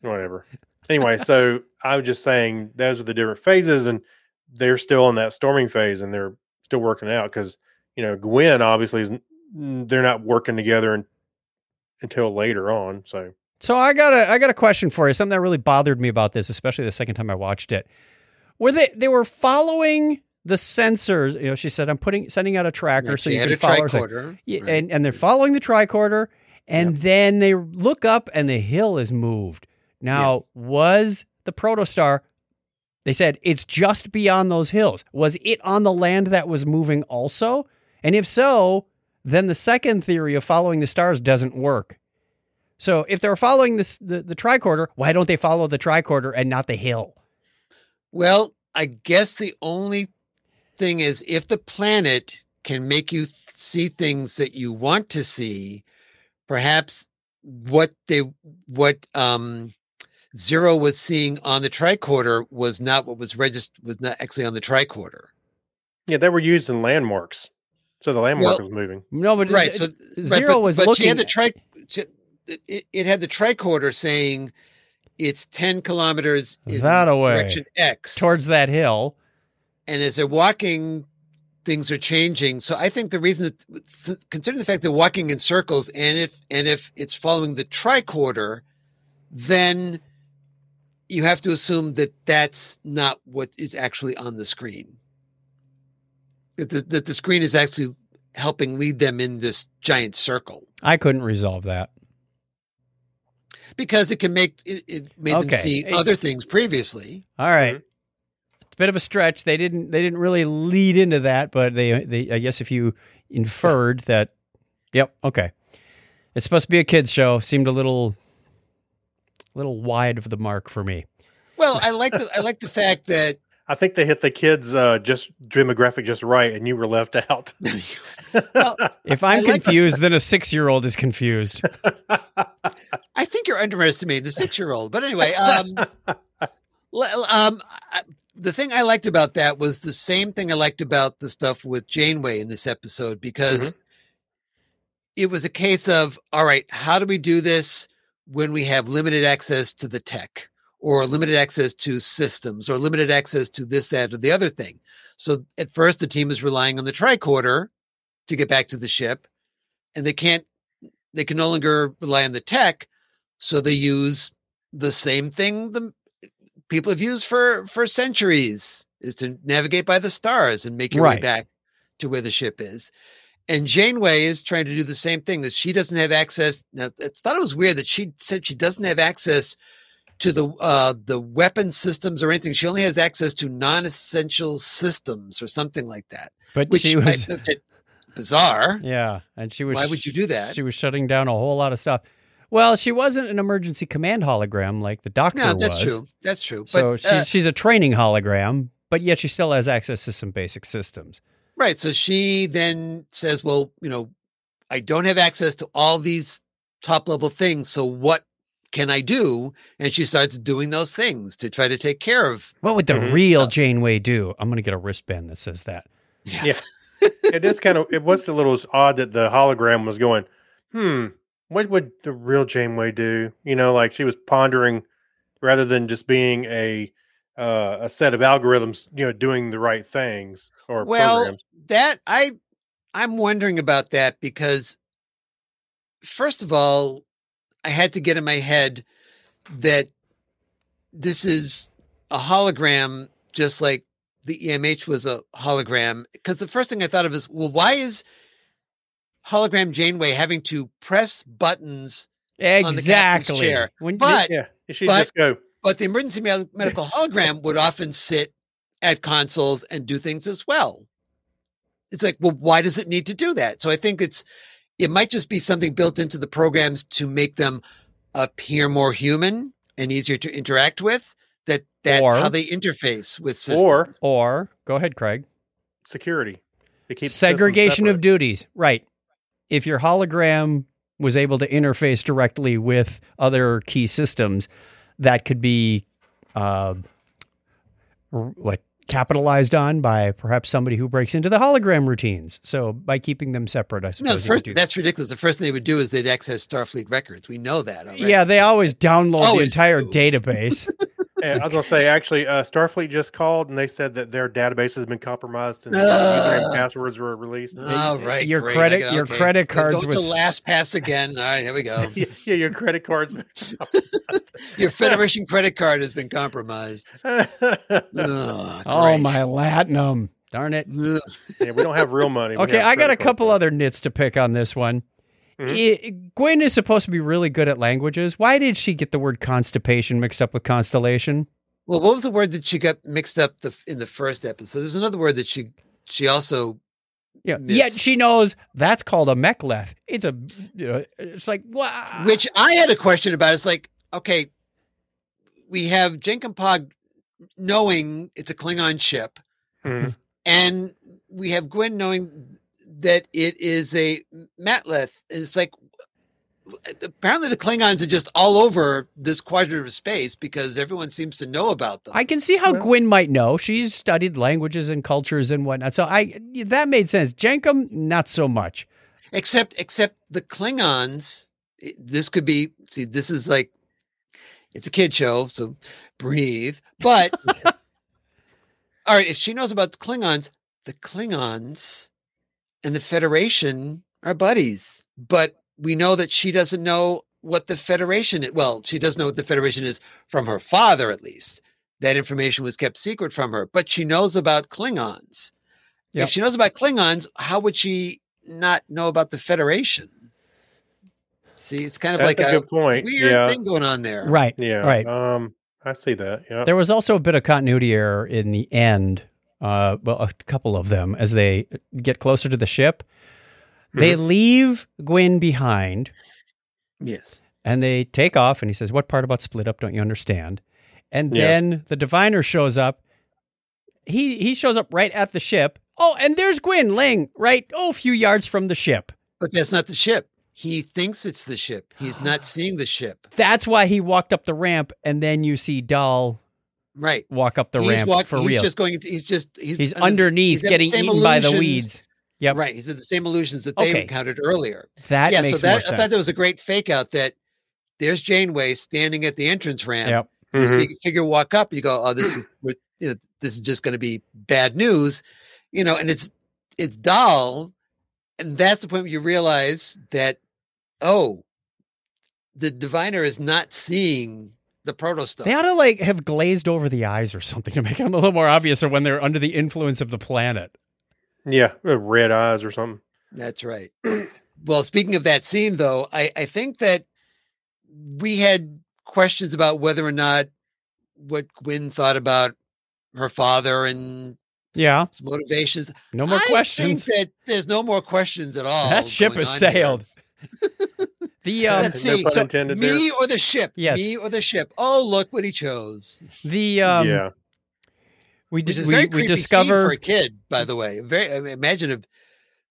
whatever anyway so i was just saying those are the different phases and they're still in that storming phase and they're still working out because you know gwyn obviously is they're not working together un- until later on so So I got a I got a question for you. Something that really bothered me about this, especially the second time I watched it. where they they were following the sensors? You know, she said, "I'm putting sending out a tracker Right, so you can follow." her." tricorder. Yeah, right. and and they're following the tricorder, and then they look up and the hill is moved. Now, was the protostar? They said it's just beyond those hills. Was it on the land that was moving also? And if so, then the second theory of following the stars doesn't work. So if they're following this the, the tricorder, why don't they follow the tricorder and not the hill? Well, I guess the only thing is if the planet can make you th- see things that you want to see, perhaps what they what um Zero was seeing on the tricorder was not what was registered was not actually on the tricorder. yeah they were used in landmarks so the landmark Well, was moving No, but Right. it- So it- right, zero but, was but looking. she had the tri it, it had the tricorder saying it's 10 kilometers in That away. direction X. towards that hill. and as they're walking things are changing so i think the reason that considering the fact they're walking in circles and if and if it's following the tricorder then you have to assume that that's not what is actually on the screen that the, that the screen is actually helping lead them in this giant circle I couldn't resolve that. because it can make it, it made them see It- other things previously All right. Mhm. It's a bit of a stretch. They didn't they didn't really lead into that, but they they I guess if you inferred that Yep, okay. It's supposed to be a kids show. Seemed a little little wide of the mark for me. well i like the i like the fact that i think they hit the kids uh just demographic just right and you were left out Well, If I'm I like the- confused, then a 6-year-old is confused. I think you're underestimating the six year old. But anyway, um, le- um, I- the thing I liked about that was the same thing I liked about the stuff with Janeway in this episode because it was a case of, all right, how do we do this when we have limited access to the tech or limited access to systems or limited access to this, that, or the other thing? So at first, the team is relying on the tricorder to get back to the ship, and they can't, they can no longer rely on the tech. So they use the same thing the people have used for for centuries is to navigate by the stars and make your way back to where the ship is. And Janeway is trying to do the same thing that she doesn't have access. Now, I thought it was weird that she said she doesn't have access to the uh, the weapon systems or anything. She only has access to non-essential systems or something like that, But which she was bizarre. Yeah, and she was Why would you do that? She was shutting down a whole lot of stuff. Well, she wasn't an emergency command hologram like the doctor No, that's was. true. That's true. So But uh, she's a training hologram, but yet she still has access to some basic systems. Right. So she then says, well, you know, I don't have access to all these top level things. So what can I do? And she starts doing those things to try to take care of. What would the Mhm. real Stuff. Janeway do? I'm going to get a wristband that says that. Yes. it is kind of it was a little odd that the hologram was going hmm what would the real janeway do you know like she was pondering rather than just being a uh, a set of algorithms you know doing the right things or Well, programs. that I I'm wondering about that because first of all, I had to get in my head that this is a hologram just like the EMH was a hologram because the first thing I thought of is well why is hologram Janeway having to press buttons the captain's Exactly. chair. When- But- yeah but- just go but the emergency medical hologram would often sit at consoles and do things as well. It's like, well, why does it need to do that? So I think it's, it might just be something built into the programs to make them appear more human and easier to interact with. that that's Or- how they interface with systems. Or Or go ahead, Craig. security. It keeps Segregation of duties. Right. If your hologram was able to interface directly with other key systems, that could be uh, what capitalized on by perhaps somebody who breaks into the hologram routines. So by keeping them separate, I suppose. no, the first that's ridiculous. The first thing they would do is they'd access Starfleet records. We know that. Already. yeah, they always download the entire do. database. Yeah, I was gonna say actually, uh, Starfleet just called and they said that their database has been compromised and username and passwords were released. All right. Your great. credit- I got- your okay. credit cards Go to was- LastPass again. All right, here we go. yeah, yeah, your credit cards. Your Federation credit card has been compromised. yeah, Oh, oh my latinum. Darn it. Ugh. we don't have real money. We Okay, I got a credit card couple other nits to pick on this one. Mhm. I- Gwyn is supposed to be really good at languages. Why did she get the word constipation mixed up with constellation? Well, what was the word that she got mixed up the, in the first episode? There's another word that she she also Yeah, Miss. yet she knows that's called a mek'leth. It's a, you know, it's like wow. which I had a question about. It's like, okay, we have Jankom Pog knowing it's a Klingon ship, Mhm. and we have Gwyn knowing that it is a mek'leth. And it's like, uh, apparently the Klingons are just all over this quadrant of space because everyone seems to know about them. I can see how Well- Gwyn might know. She's studied languages and cultures and whatnot. So I that made sense. Jankom, not so much. except except the klingons this could be see this is like it's a kid show so breathe but all right if she knows about the klingons the klingons and the federation are buddies but we know that she doesn't know what the federation is well she does know what the federation is from her father at least that information was kept secret from her but she knows about klingons Yep. if she knows about klingons how would she not know about the federation see it's kind of That's like a a, good point. weird yeah, thing going on there Right. yeah. Right. Um, I see that. Yeah. There was also a bit of continuity error in the end. Uh, well, a couple of them as they get closer to the ship. They leave Gwyn behind yes and they take off. And he says, "What part about split up don't you understand?" And Yeah. then the diviner shows up. He he shows up right at the ship. Oh, and there's Gwyn laying right oh a few yards from the ship. but that's not the ship he thinks it's the ship he's not seeing the ship That's why he walked up the ramp, and then you see Dal right walk up the he's ramp walk- for he's real. just going into, he's just he's, he's under underneath, he's the getting same eaten by the weeds. Yep, right he's at the same illusions that they Okay. encountered earlier that yeah makes so that more i thought that was a great fake out that there's janeway standing at the entrance ramp Yep. You Mhm. see you figure walk up, you go, oh, this is you know, this is just going to be bad news, you know, and it's it's Dal, and that's the point where you realize that oh, the diviner is not seeing the proto stuff. They ought to like have glazed over the eyes or something to make them a little more obvious, or when they're under the influence of the planet. Yeah, uh, red eyes or something. That's right. well, speaking of that scene, though, I, I think that we had questions about whether or not what Gwyn thought about her father and Yeah, his motivations. no more I questions. think that there's no more questions at all. That ship has sailed. the um, Let's No see. pun so intended there. Me or the ship? Yes. Me or the ship? Oh, look what he chose. the um, yeah. we Which dis- is a we, very we creepy scene for a kid, by the way. Very. I mean, imagine if.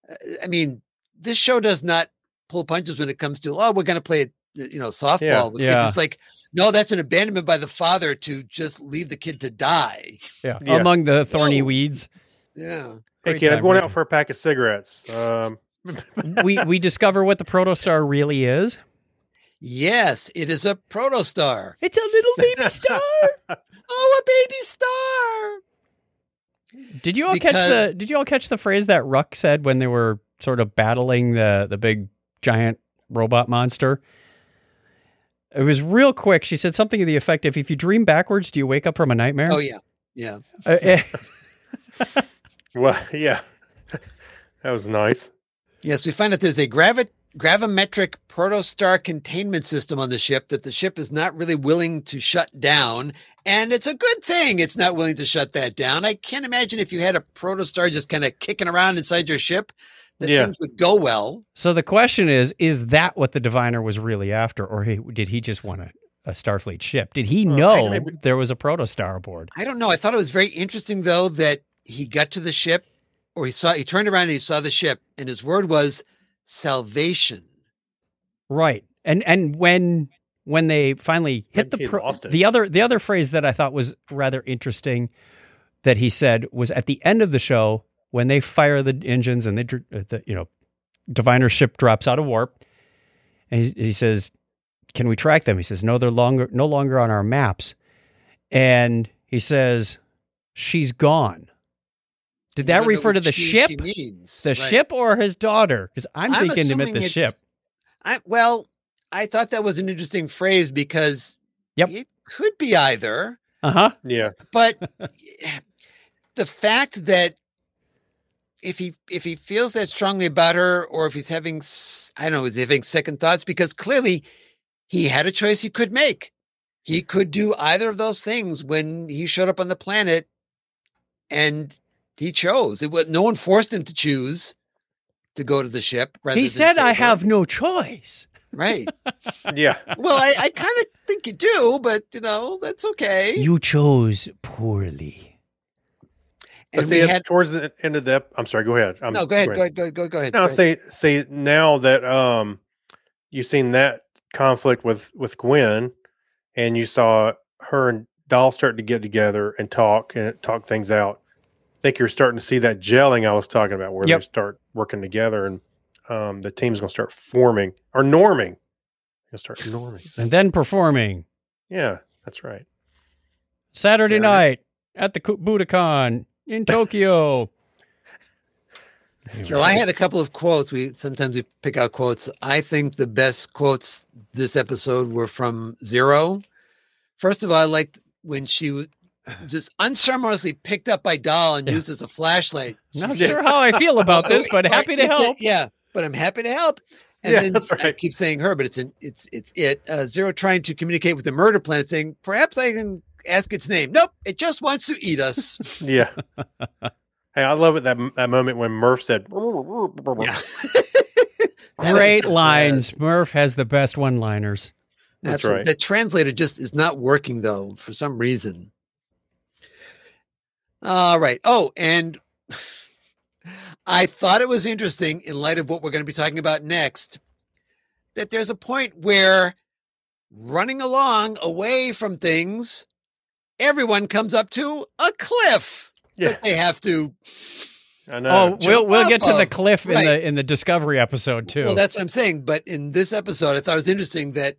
uh, I mean, this show does not pull punches when it comes to oh, we're going to play it, you know, softball. Yeah. with kids. It's like no, that's an abandonment by the father to just leave the kid to die. yeah, Yeah. among the thorny Whoa. weeds. Yeah. Hey Great kid, I'm going great out for a pack of cigarettes. Um, we we discover what the protostar really is. Yes, it is a protostar. It's a little baby star. Oh, a baby star. Did you all catch the Did you all catch the phrase that Rok said when they were sort of battling the the big giant robot monster? It was real quick. She said something to the effect of, "If you dream backwards, do you wake up from a nightmare?" Oh yeah, yeah. Uh, eh, well, yeah, that was nice. Yes, we find out there's a gravi- gravimetric protostar containment system on the ship that the ship is not really willing to shut down. And it's a good thing it's not willing to shut that down. I can't imagine if you had a protostar just kind of kicking around inside your ship that Yeah. things would go well. so the question is: Is that what the diviner was really after, or he, did he just want to a Starfleet ship. Did he Well, know maybe- there was a protostar aboard? I don't know. I thought it was very interesting though that he got to the ship, or he saw he turned around and he saw the ship, and his word was salvation. Right. And and when when they finally hit Maybe the he pro- lost it. the other the other phrase that I thought was rather interesting that he said was at the end of the show when they fire the engines and they uh, the you know diviner ship drops out of warp and he, he says can we track them he says no they're longer no longer on our maps and he says she's gone did that refer to the ship means. the Right. ship or his daughter because I'm, I'm thinking him at the ship I well, I thought that was an interesting phrase because Yep. it could be either, uh-huh Yeah. but the fact that if he if he feels that strongly about her, or if he's having I don't know, is he having second thoughts? Because clearly he had a choice he could make. He could do either of those things when he showed up on the planet, and he chose. It was no one forced him to choose to go to the ship. Rather he than said i her." have no choice right. Yeah. Well, I, I kind of think you do, but you know that's okay. You chose poorly. But and see, we had towards the end of the. I'm sorry. Go ahead. I'm, no. Go ahead. Go ahead. Go ahead. Go, go ahead. No, go ahead. see, see now that um, you've seen that conflict with with Gwyn, and you saw her and Dal start to get together and talk and talk things out. I think you're starting to see that gelling I was talking about, where Yep. they start working together, and um, the team's going to start forming or norming. Going to start norming. And then performing Yeah, that's right. Saturday Fair enough. night at the Ku- Budokan in Tokyo. So I had a couple of quotes. We sometimes we pick out quotes. I think the best quotes this episode were from Zero. First of all, I liked when she was just unceremoniously picked up by Dal and Yeah. used as a flashlight. Not sure how I feel about this, but happy to help. yeah, but I'm happy to help. And Yeah, then that's I right. keep saying her, but it's an it's it's it. Uh, Zero trying to communicate with the murder planet, saying perhaps I can ask its name. Nope, it just wants to eat us. Yeah. hey, I love it that that moment when Murf said, Yeah. Great lines. best. Murf has the best one-liners. That's Absolutely. right. The translator just is not working though for some reason. All right. Oh, and I thought it was interesting in light of what we're going to be talking about next that there's a point where running along away from things, everyone comes up to a cliff "Yeah, that they have to. I know." Oh, we'll we'll get to the cliff in Right. the in the Discovery episode too. Well, that's what I'm saying. But in this episode, I thought it was interesting that,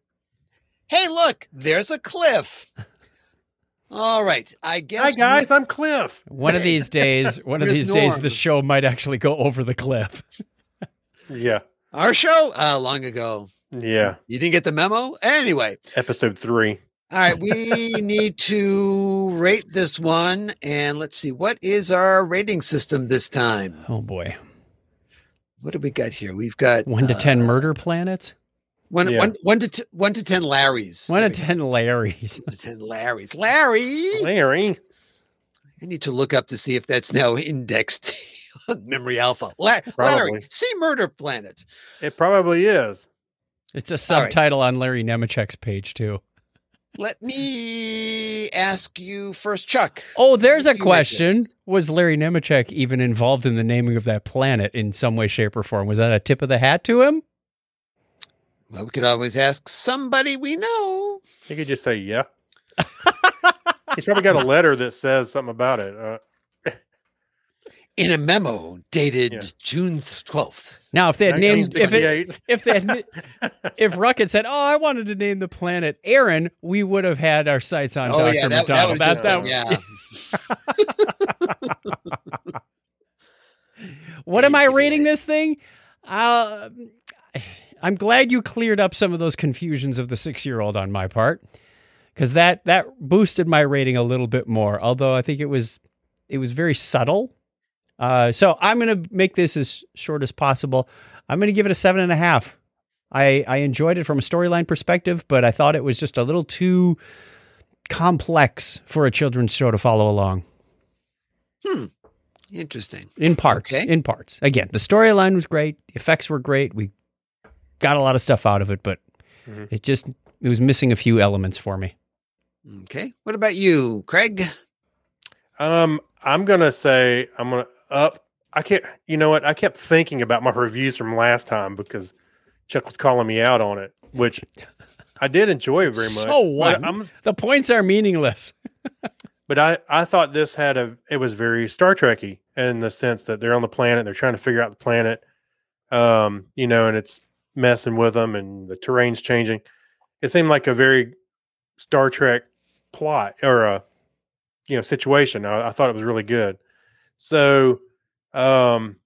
hey, look, there's a cliff. All right. I guess. Hi we- guys, I'm Cliff. one of these days, one of Where's these days, the show might actually go over the cliff. Yeah, Our show? Uh, long ago. yeah. You didn't get the memo? Anyway. Episode three. All right. We need to rate this one. And let's see. What is our rating system this time? Oh boy, What do we got here? We've got one to uh, ten murder planets, One, Yeah. one, one to t- one to ten Larrys. one to There we go. ten Larrys. One to ten Larrys. Larry. Larry. I need to look up to see if that's now indexed on Memory Alpha. La- Larry, see Murder Planet. It probably is. It's a All right. subtitle on Larry Nemecek's page too. Let me ask you first, Chuck. Oh, there's a What do you rate this? question. Was Larry Nemechek even involved in the naming of that planet in some way, shape, or form? Was that a tip of the hat to him? Well, we could always ask somebody we know. He could just say yeah. He's probably got a letter that says something about it. Uh, In a memo dated Yeah. June 12th. Now, if they had named, if it, if they had, if Rok had said, "Oh, I wanted to name the planet Aaron," we would have had our sights on oh, Doctor yeah, that, that McDonald. That- just that- yeah. What am I Thank you. rating this thing? Uh, I'm glad you cleared up some of those confusions of the six-year-old on my part, because that that boosted my rating a little bit more. Although I think it was it was very subtle. Uh, so I'm going to make this as short as possible. I'm going to give it a seven and a half. I I enjoyed it from a storyline perspective, but I thought it was just a little too complex for a children's show to follow along. Hmm. Interesting. In parts, Okay. in parts. Again, the storyline was great. The effects were great. We got a lot of stuff out of it, but Mhm. it just it was missing a few elements for me. Okay. What about you, Craig? Um, I'm gonna say I'm gonna up. I can't. You know what? I kept thinking about my reviews from last time because Chuck was calling me out on it, which I did enjoy very much. So what? I'm, The points are meaningless. but I I thought this had a. It was very Star Trekky in the sense that they're on the planet, they're trying to figure out the planet. Um, you know, and it's messing with them, and the terrain's changing. It seemed like a very Star Trek plot or a you know situation. I, I thought it was really good. So um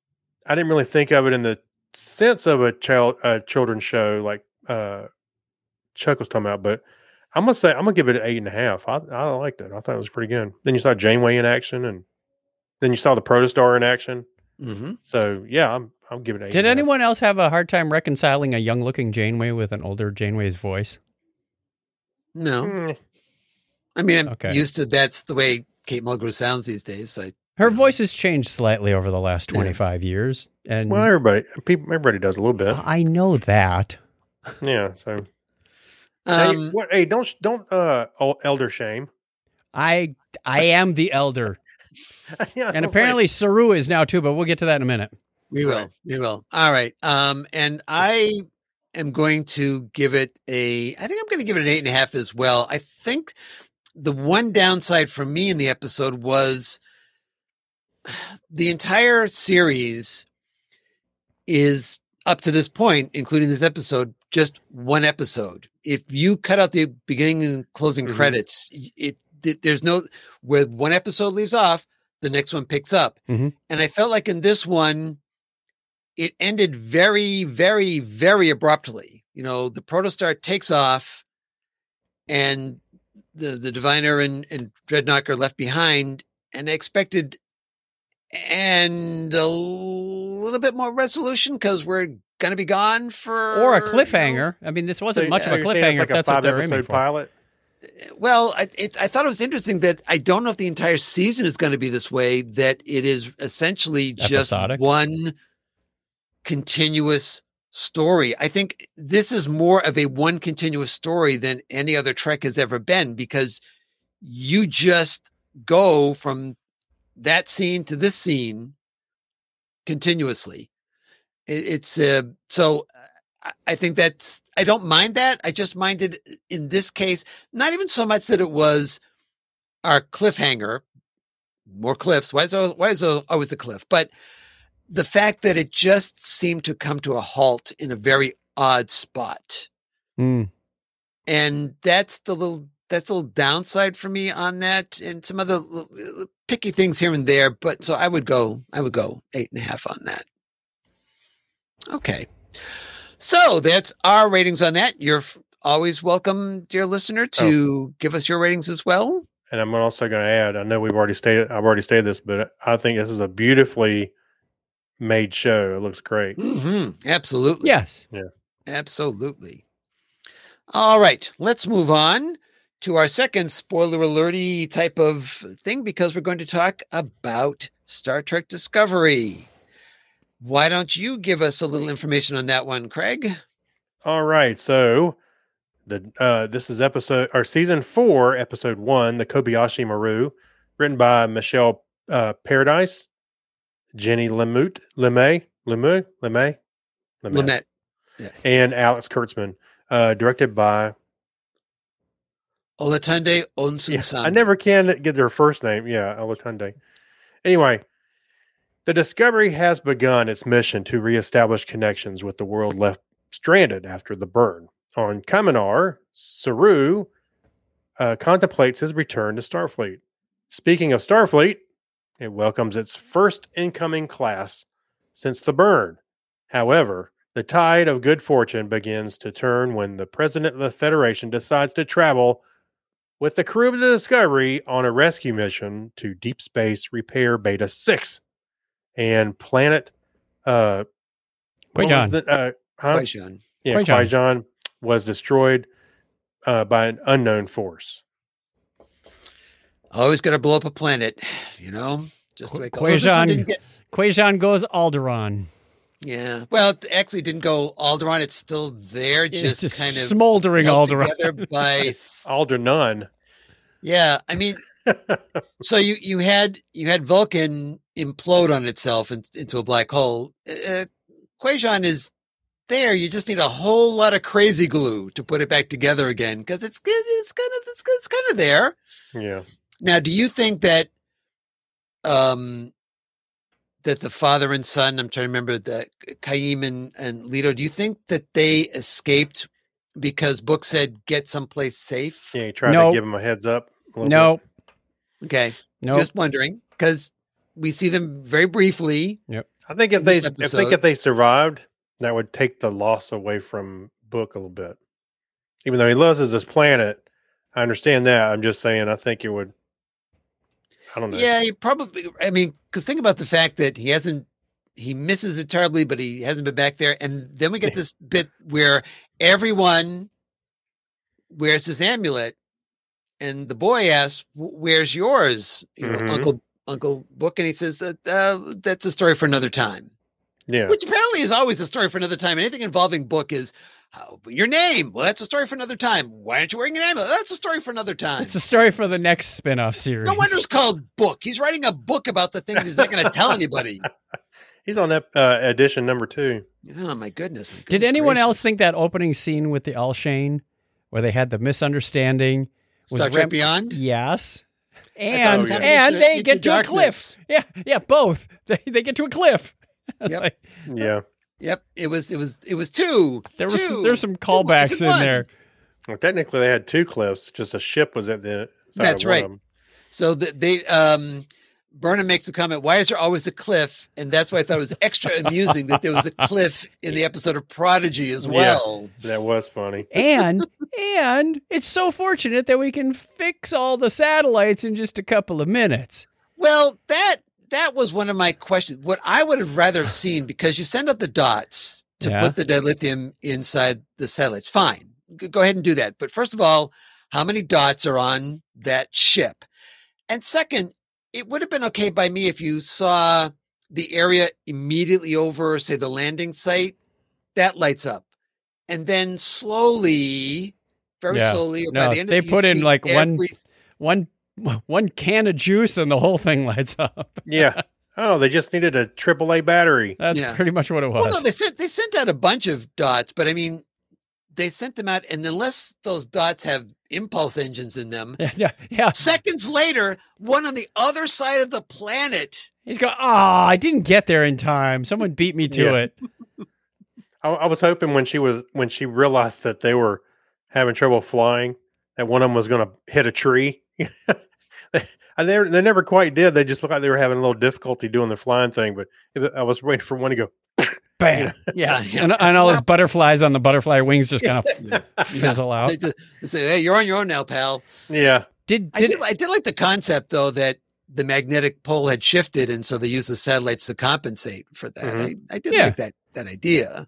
I didn't really think of it in the sense of a child a children's show like uh Chuck was talking about, but I'm gonna say I'm gonna give it an eight and a half. I I liked it. I thought it was pretty good. Then you saw Janeway in action and then you saw the Protostar in action. Mm-hmm. So yeah, I'm I'm giving it. Eight Did and a half. anyone else have a hard time reconciling a young-looking Janeway with an older Janeway's voice? No. Mm, I mean, I'm Okay. used to that's the way Kate Mulgrew sounds these days. So I, Her voice has changed slightly over the last Yeah. 25 years, and well, everybody people everybody does a little bit. I know that. Yeah. So hey, um, what, hey, don't don't uh elder shame. I I am the elder, yeah, and apparently Saru is now too. But we'll get to that in a minute. We will. We will. All right. Um, and I am going to give it a. I think I'm going to give it an eight and a half as well. I think the one downside for me in the episode was the entire series is up to this point, including this episode, just one episode. If you cut out the beginning and closing Mhm. credits, it there's no where one episode leaves off, the next one picks up. Mhm. And I felt like in this one, it ended very, very, very abruptly. You know, the protostar takes off, and the the diviner and and dreadnought are left behind. And I expected and a little bit more resolution because we're gonna be gone for Or a you know, cliffhanger. I mean, this wasn't much of a cliffhanger. It's like if that's a what five they're aiming episode for. pilot. Well, I, it, I thought it was interesting that I don't know if the entire season is going to be this way. That it is essentially just Episodic. one continuous story. I think this is more of a one continuous story than any other Trek has ever been because you just go from that scene to this scene continuously. It, it's uh, so I- I think that's I don't mind that. I just minded in this case not even so much that it was our cliffhanger, more cliffs. Why is there, why is always the cliff? But the fact that it just seemed to come to a halt in a very odd spot, Mm. and that's the little that's the little downside for me on that, and some other little- little picky things here and there. But so I would go I would go eight and a half on that. Okay. So that's our ratings on that. You're always welcome, dear listener, to give us your ratings as well. And I'm also going to add. I know we've already stated. I've already stated this, but I think this is a beautifully made show. It looks great. hmm Absolutely. Yes. Yeah. Absolutely. All right. Let's move on to our second spoiler alerty type of thing because we're going to talk about Star Trek Discovery. Why don't you give us a little information on that one, Craig? All right. So the uh this is episode or season four, episode one, the Kobayashi Maru, written by Michelle uh Paradise, Jenny Lemute, Lemay, Lemay, Lemay, Lamette. and Alex Kurtzman. Uh directed by Olatunde Onsun Yeah, I never can get their first name. Yeah, Olatunde. Anyway, the Discovery has begun its mission to reestablish connections with the world left stranded after the burn. On Kaminar, Saru uh, contemplates his return to Starfleet. Speaking of Starfleet, it welcomes its first incoming class since the burn. However, the tide of good fortune begins to turn when the president of the Federation decides to travel with the crew of the Discovery on a rescue mission to Deep Space Repair Beta 6 and planet uh what was Kwejian. the- uh, huh? Question. Yeah, Kwejian. Kwejian was destroyed uh, by an unknown force. Always going to blow up a planet, you know, just to Qu- make this one Kwejian. didn't get- Kwejian goes Alderaan. Yeah. Well, it actually didn't go Alderaan. It's still there, It's just, just kind of smoldering held Alderaan. by. s- Yeah, I mean, so you you had you had Vulcan implode on itself in, into a black hole. Uh, Kwejian is there. You just need a whole lot of crazy glue to put it back together again because it's. It's kind of it's, it's kind of there. yeah. Now, do you think that um that the father and son, I'm trying to remember the Kyheem and, and Leto, do you think that they escaped because Book said get someplace safe? Yeah, he tried Nope. to give him a heads up. a little No, Okay. no. Just wondering because we see them very briefly. bit. I think if they, this I think if they survived, that would take the loss away from Book a little bit. Even though he loses his planet, I understand that. I'm just saying, I think it would. I don't know. Yeah, you probably. I mean, because think about the fact that he hasn't. He misses it terribly, but he hasn't been back there. And then we get this bit where everyone wears his amulet, and the boy asks, "Where's yours?" You know, Mhm. Uncle Uncle Book, and he says that uh, that's a story for another time. Yeah. Which apparently is always a story for another time. Anything involving Book is. "Oh, your name? Well, that's a story for another time. Why aren't you wearing an amulet? That's a story for another time. It's a story for the next spin-off series. No wonder it's called book. He's writing a book about the things he's not going to tell anybody. He's on ep- uh, edition number two. Oh my goodness! my Did goodness anyone else think that opening scene with the Alshain, where they had the misunderstanding? was Star Trek Rem- Beyond? Yes. I thought it And was yeah. and they Into get to a cliff. Yeah, yeah, both. They they get to a cliff. Yep. like, Yeah. Yep, it was. It was. It was two. there was two. there's some callbacks in one? there. Well, technically, they had two cliffs. Just a ship was at the. Side That's of one right. of 'em. So the, they um, Burnham makes a comment. Why is there always a cliff? And that's why I thought it was extra amusing that there was a cliff in the episode of Prodigy as well. Yeah. well. That was funny. And and it's so fortunate that we can fix all the satellites in just a couple of minutes. Well, that that was one of my questions. What I would have rather have seen because you send out the dots to Yeah. put the dilithium inside the satellites. Fine, go ahead and do that. But first of all, how many dots are on that ship? And second, it would have been okay by me if you saw the area immediately over, say, the landing site that lights up, and then slowly, very Yeah. slowly, No, by the end they of it, you put in, like, every- One one can of juice and the whole thing lights up. Yeah. Oh, they just needed a AAA battery. That's Yeah. pretty much what it was. Well, no, they sent they sent out a bunch of dots, but I mean, they sent them out, and unless those dots have impulse engines in them, yeah, yeah, yeah. seconds later, one on the other side of the planet. He's going, oh, I didn't get there in time. Someone beat me to Yeah. it. I, I was hoping when she was when she realized that they were having trouble flying, that one of them was going to hit a tree. They, I never, they never quite did. They just looked like they were having a little difficulty doing the flying thing. But I was waiting for one to go. Bam. Yeah, yeah. And, and all those butterflies on the butterfly wings just kind of fizzle out. They, they say, "Hey, you're on your own now, pal." Yeah, Did, I did, did, I did like the concept though that the magnetic pole had shifted, and so they used the satellites to compensate for that. Mhm. I, I did Yeah. like that that idea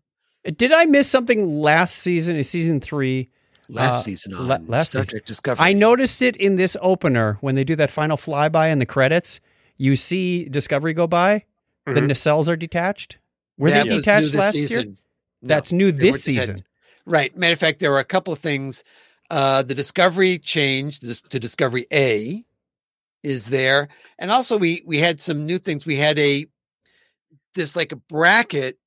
did I miss something last season, in season three? Last Uh, season on la- last Star. Trek Discovery. I noticed it in this opener when they do that final flyby in the credits. You see Discovery go by. The Mhm. nacelles are detached. Were that they detached new this last year? season. No. That's new this season. Right. Matter of fact, there were a couple of things. Uh, the Discovery changed to, to Discovery A is there, and also we we had some new things. We had a this like a bracket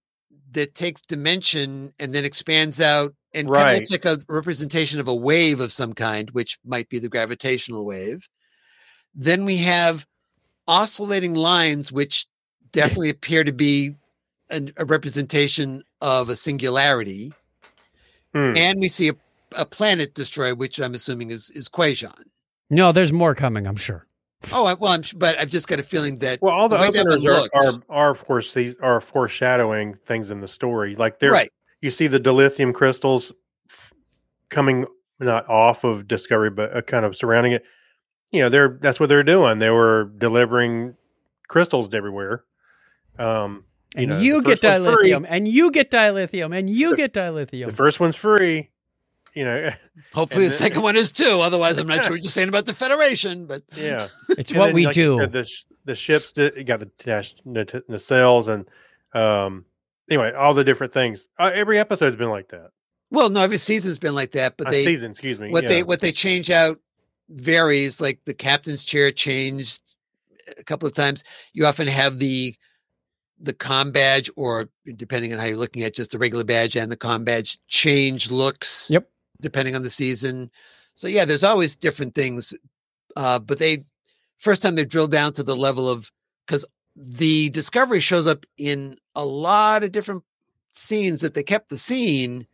that takes dimension and then expands out and kind of Right. like a representation of a wave of some kind, which might be the gravitational wave. Then we have oscillating lines, which definitely appear to be an, a representation of a singularity Hmm. and we see a, a planet destroyed, which I'm assuming is is Kwejian. No, there's more coming. I'm sure. Oh, well, I'm, but I've just got a feeling that Well, all the, openers are, are are of course these are foreshadowing things in the story. Like they're right, you see the dilithium crystals f- coming not off of Discovery, but uh, kind of surrounding it. You know, they're that's what they're doing. They were delivering crystals to everywhere. Um, you And know, you, get first free. dilithium, and you get dilithium, and you The- get dilithium. The first one's free. You know, hopefully the then- second one is too. Otherwise, I'm not sure what you're saying about the Federation. But yeah. It's And what then, we like do. said, the sh- the ships that you got the dash nacelles and um anyway, all the different things. Uh, every episode's been like that. Well, no, every season's been like that, but Uh, they season, excuse me. what yeah. they what they change out varies. Like the captain's chair changed a couple of times. You often have the the com badge, or depending on how you're looking at just the regular badge and the com badge, change looks. Yep. Depending on the season. So yeah, there's always different things. Uh, but they first time they drilled down to the level of because the discovery shows up in a lot of different scenes that they kept the scene,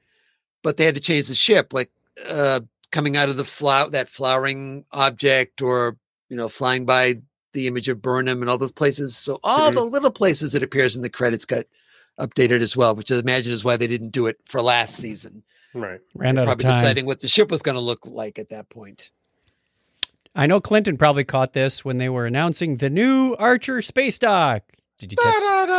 but they had to change the ship, like uh, coming out of the flower that flowering object, or you know, flying by the image of Burnham and all those places. So all Mhm. the little places it appears in the credits got updated as well, which I imagine is why they didn't do it for last season. right. Ran They're out of time. deciding what the ship was going to look like at that point. I know Clinton probably caught this when they were announcing the new Archer space dock. Did you catch? What?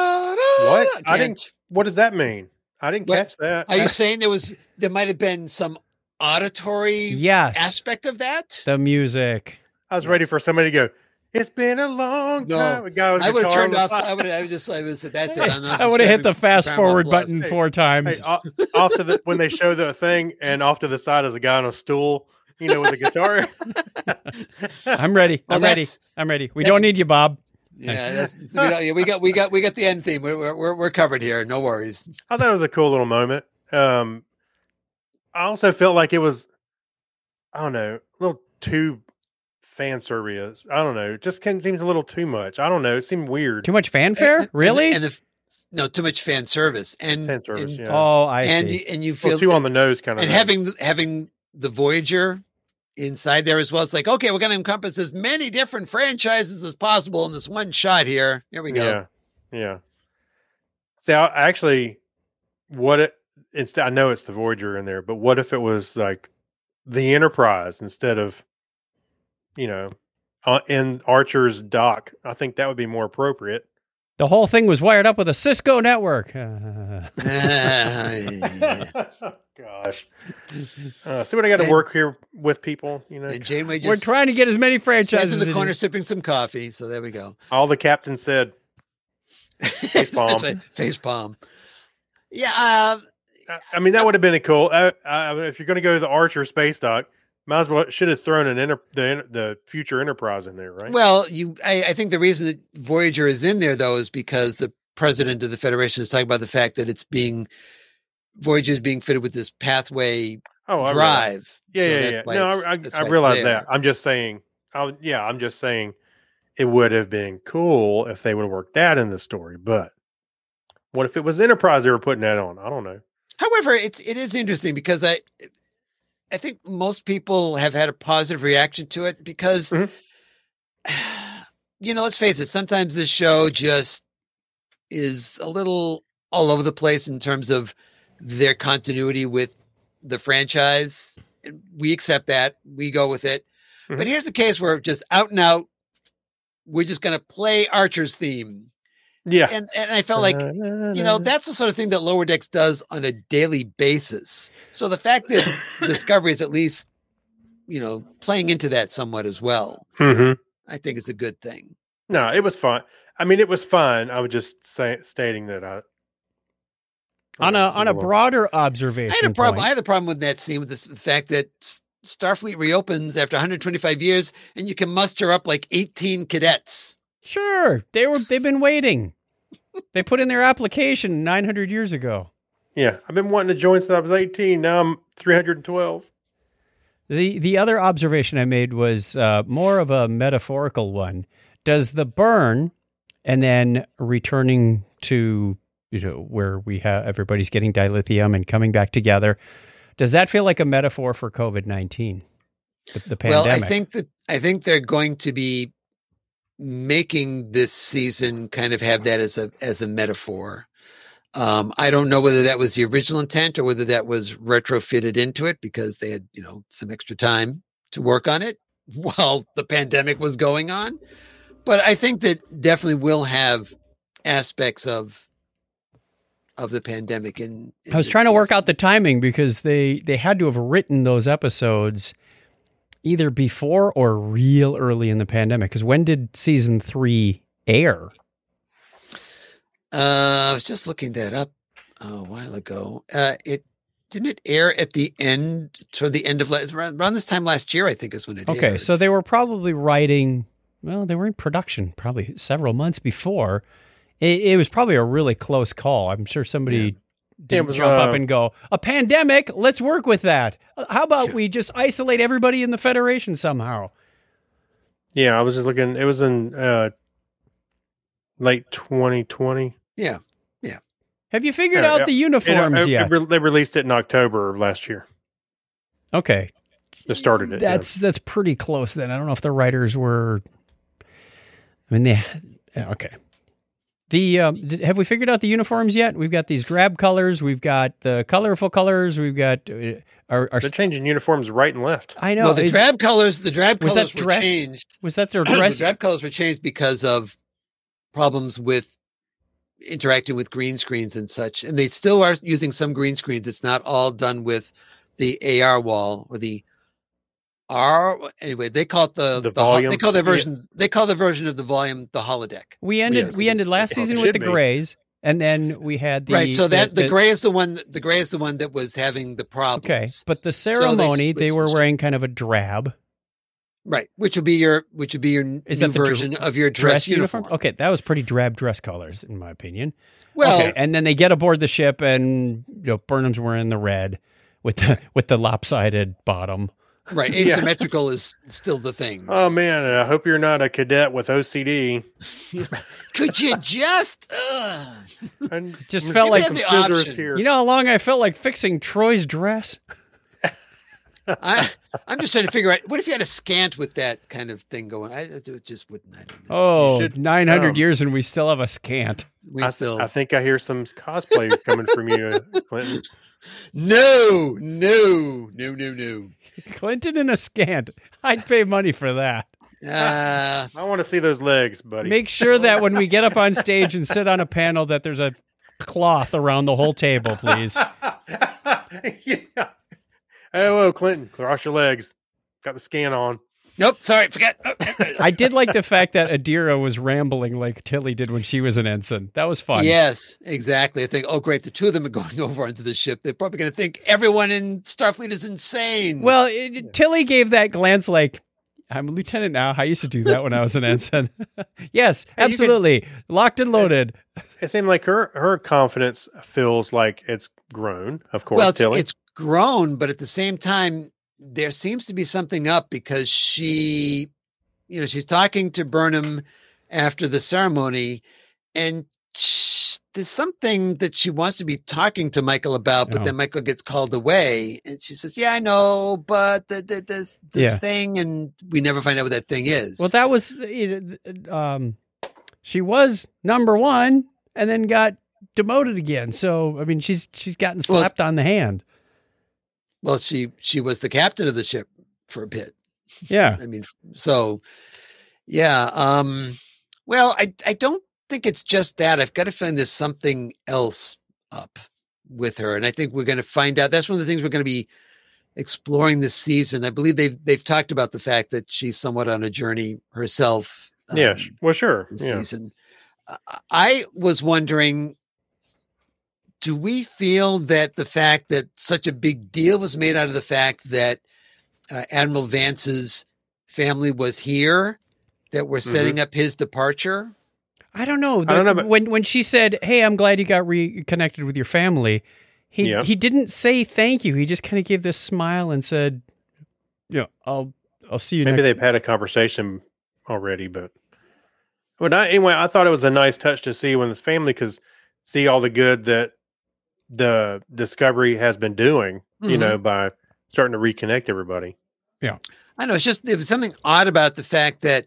What? I didn't. What does that mean? I didn't What? catch that. Are you saying there was there might have been some auditory Yes, aspect of that? the music. I was ready for somebody to go. It's been a long No, time. A guy with a I would have turned off. I would. I would just. I would said that's it. I'm not I would have hit the fast forward button Hey, four times. Hey, off, off to the when they show the thing, and off to the side is a guy on a stool, you know, with a guitar. I'm ready. I'm ready. I'm ready. We don't need you, Bob. Yeah, that's, we, yeah, we got we got we got the end theme. We're we're- we're we're covered here. No worries. I thought it was a cool little moment. Um, I also felt like it was, I don't know, a little too fan service. I don't know. It just kind of seems a little too much. I don't know. It seemed weird. Too much fanfare? And- and- really? And, the, no, too much fan service and Fan service, and, yeah. oh, I and see. you, and you Well, feel too on the nose kind of. and having having the Voyager inside there as well. It's like okay, we're going to encompass as many different franchises as possible in this one shot here. Here we go. Yeah, yeah. See, I actually, what it instead? I know it's the Voyager in there, but what if it was like the Enterprise instead of, you know, uh, in Archer's dock? I think that would be more appropriate. The whole thing was wired up with a Cisco network. Gosh, uh, see what I got to work here with people. You know, and Janeway just We're trying to get as many franchises. in the corner sipping some coffee. So there we go. all the captain said. Face palm. Face palm. Yeah. Um, I- I mean, that would have been a cool. Uh, uh, if you're going to go to the Archer space dock, might as well should have thrown an enter, the the future Enterprise in there, right? Well, you, I, I think the reason that Voyager is in there though is because the president of the Federation is talking about the fact that it's being Voyager is being fitted with this pathway oh, drive. Yeah, So yeah, yeah. No, I, I, I realize that. I'm just saying. I'll, yeah, I'm just saying it would have been cool if they would have worked that in the story. But what if it was Enterprise they were putting that on? I don't know. However, it's it is interesting because I I think most people have had a positive reaction to it because Mhm. you know, let's face it, sometimes this show just is a little all over the place in terms of their continuity with the franchise. And we accept that. We go with it. But Mhm. here's the case where just out and out, we're just gonna play Archer's theme. Yeah, And and I felt like you know that's the sort of thing that lower decks does on a daily basis so the fact that discovery is at least you know playing into that somewhat as well hmm i think it's a good thing No, it was fun. I mean, it was fun. I was just say, stating that I. on a on a broad. broader observation. i had a problem i had a problem with that scene with this, the fact that starfleet reopens after 125 years and you can muster up like 18 cadets Sure, they were. They've been waiting. They put in their application 900 years ago. Yeah, I've been wanting to join since I was 18. Now I'm 312. The the other observation I made was uh, more of a metaphorical one. Does the burn and then returning to you know where we have everybody's getting dilithium and coming back together, does that feel like a metaphor for COVID nineteen? The, the pandemic. well i think that i think they're going to be making this season kind of have that as a as a metaphor. Um i don't know whether that was the original intent or whether that was retrofitted into it because they had you know some extra time to work on it while the pandemic was going on. But i think that definitely will have aspects of of the pandemic in, in I was trying to work out the timing because they they had to have written those episodes either before or real early in the pandemic. Because when did season three air? uh i was just looking that up a while ago. Uh, it didn't it air at the end toward the end of around this time last year. I think is when it Okay, aired. so they were probably writing. Well, they were in production probably several months before. It, it was probably a really close call. I'm sure somebody Yeah, didn't was, jump up uh, and go, "A pandemic? Let's work with that. Uh, How about we just isolate everybody in the Federation somehow?" Yeah, I was just looking. It was in uh, late 2020. Yeah. Yeah. Have you figured Yeah, out yeah. the uniforms it- it yet? re- they released it in October of last year. okay, They started it. yeah. that's that's pretty close. Then I don't know if the writers were. I mean, they. Okay. The um, did, have we figured out the uniforms yet? We've got these drab colors. We've got the colorful colors. We've got uh, our. our They're changing uniforms right and left. I know. well, the is- drab colors, the drab was that colors were changed. was that their the dress? drab colors were changed because of problems with interacting with green screens and such. And they still are using some green screens. It's not all done with the AR wall or the R. Anyway, they call it the, The hol- volume? They call the Yeah. version. They call the version of the volume the holodeck. we ended. Yes, we ended last season with the should be. grays, and then we had the right. So that the, the gray is the one. The gray is the one that was having the problems. Okay, but the they ceremony they, switched were wearing kind of a drab Right, which would be your which would be your Is new that the dr- version of your dress, dress, uniform. uniform. Okay, that was pretty drab dress colors in my opinion. Well, okay, and then they get aboard the ship, and you know Burnham's wearing the red with the with the lopsided bottom. Right, Yeah. asymmetrical is still the thing. Oh man, I hope you're not a cadet with OCD. Could you just? ugh. And Just felt like some scissors option. here. You know how long I felt like fixing Troi's dress? I, I'm just trying to figure out what if you had a skant with that kind of thing going. I it just wouldn't. I don't know. Oh, should- 900 um, years and we still have a skant. we I, still I think I hear some cosplay coming from you, uh, Clinton. no, no, no, no, no. Clinton in a skant. I'd pay money for that. Uh, I want to see those legs, buddy. Make sure that when we get up on stage and sit on a panel that there's a cloth around the whole table, please. yeah. Hey, whoa, Clinton, cross your legs. Got the scan on. nope. Sorry, forget. Oh, I did like the fact that Adira was rambling like Tilly did when she was an ensign. That was fun. Yes, exactly. I think, oh, great. The two of them are going over onto the ship. They're probably going to think everyone in Starfleet is insane. Well, it, Tilly gave that glance like, I'm a lieutenant now. I used to do that when I was an ensign. yes, Hey, you could- absolutely. Locked and loaded. It seemed like her her confidence feels like it's grown. Of course, well, it's, Tilly. it's grown, but at the same time, there seems to be something up because she, you know, she's talking to Burnham after the ceremony, and sh- there's something that she wants to be talking to Michael about, but Oh. then Michael gets called away, and she says, "Yeah, I know, but the, the, this this Yeah. thing," and we never find out what that thing is. Well, that was, um, she was number one and then got demoted again. So, I mean, she's she's gotten Well- slapped on the hand. Well, she she was the captain of the ship for a bit. Yeah. I mean, so yeah. Um, well, I I don't think it's just that. I've got to find there's something else up with her, and I think we're going to find out. That's one of the things we're going to be exploring this season. I believe they've they've talked about the fact that she's somewhat on a journey herself. yeah, um, sh- well, sure. Yeah. season. I was wondering, do we feel that the fact that such a big deal was made out of the fact that uh, Admiral Vance's family was here, that we're Mm-hmm. setting up his departure? I don't know. I don't know, but- when when she said, "Hey, I'm glad you got reconnected with your family," he Yeah. he didn't say thank you. He just kind of gave this smile and said, "Yeah, I'll I'll see you Maybe next." they've had a conversation already, but but I, anyway, I thought it was a nice touch to see when this family because see all the good that the Discovery has been doing, you Mhm. know, by starting to reconnect everybody. Yeah. I know it's just there was something odd about the fact that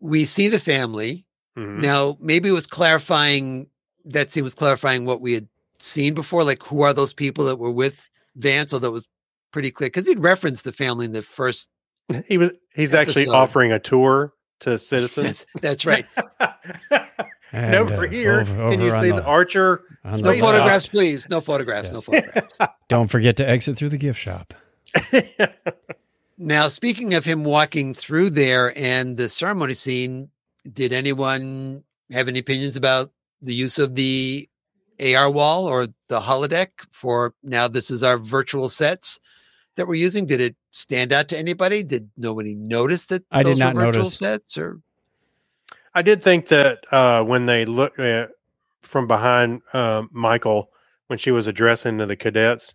we see the family Mhm. now. Maybe it was clarifying that scene was clarifying what we had seen before, like who are those people that were with Vance? Although it was pretty clear because he'd referenced the family in the first. He was he's actually offering a tour to citizens. That's, that's right. And, and over uh, here, over- can you over on see the, archer? No the Space left. photographs, please. No photographs. No photographs. Don't forget to exit through the gift shop. Now, speaking of him walking through there and the ceremony scene, did anyone have any opinions about the use of the AR wall or the holodeck for now this is our virtual sets that we're using? Did it stand out to anybody? Did nobody notice that I did those not were virtual notice. sets or I did think that uh, when they look uh, from behind uh, Michael when she was addressing to the cadets,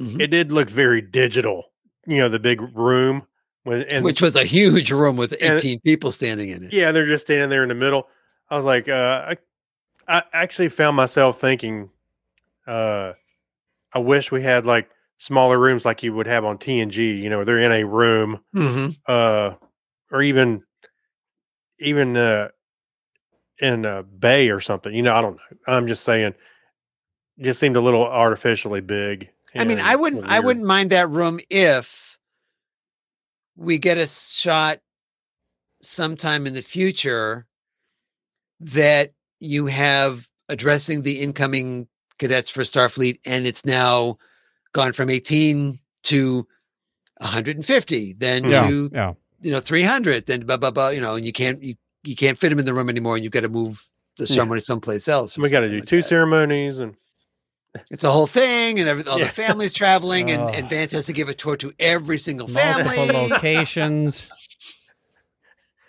Mhm. it did look very digital. You know, the big room when and which was a huge room with and- 18 people standing in it. yeah, they're just standing there in the middle. I was like, uh, I, I actually found myself thinking, uh, I wish we had like smaller rooms like you would have on TNG. You know, they're in a room, Mhm. uh, or even even uh, in a bay or something. You know, I don't know. I'm just saying, just seemed a little artificially big. I mean, I wouldn't I wouldn't mind that room if we get a shot sometime in the future that you have addressing the incoming cadets for Starfleet and it's now gone from 18 to 150 then Yeah, to yeah. You know 300 then blah blah blah you know and you can't you, you can't fit them in the room anymore and you've got to move the Yeah. ceremony someplace else We got to do like two that. ceremonies and It's a whole thing, and every, all Yeah. the family's traveling, and, Oh. and Vance has to give a tour to every single Multiple family. locations.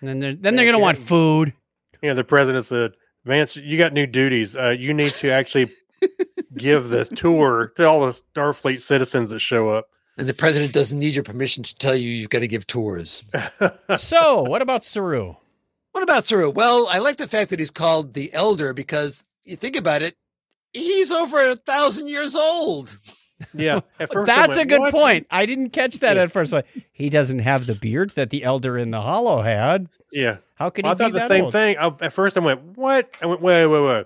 And then they're, then they're going to want food. you know, the president said, Vance, you got new duties. Uh, you need to actually give this tour to all the Starfleet citizens that show up. And the president doesn't need your permission to tell you you've got to give tours. So, what about Saru? What about Saru? Well, I like the fact that he's called the elder because you think about it, he's over a thousand years old. yeah. At first I That's a good "What?" point. I didn't catch that Yeah. at first. Like, he doesn't have the beard that the elder in the hollow had. Yeah. How could Well, I he be thought the that same old? thing. I, at first I went, what? I went, wait, wait, wait.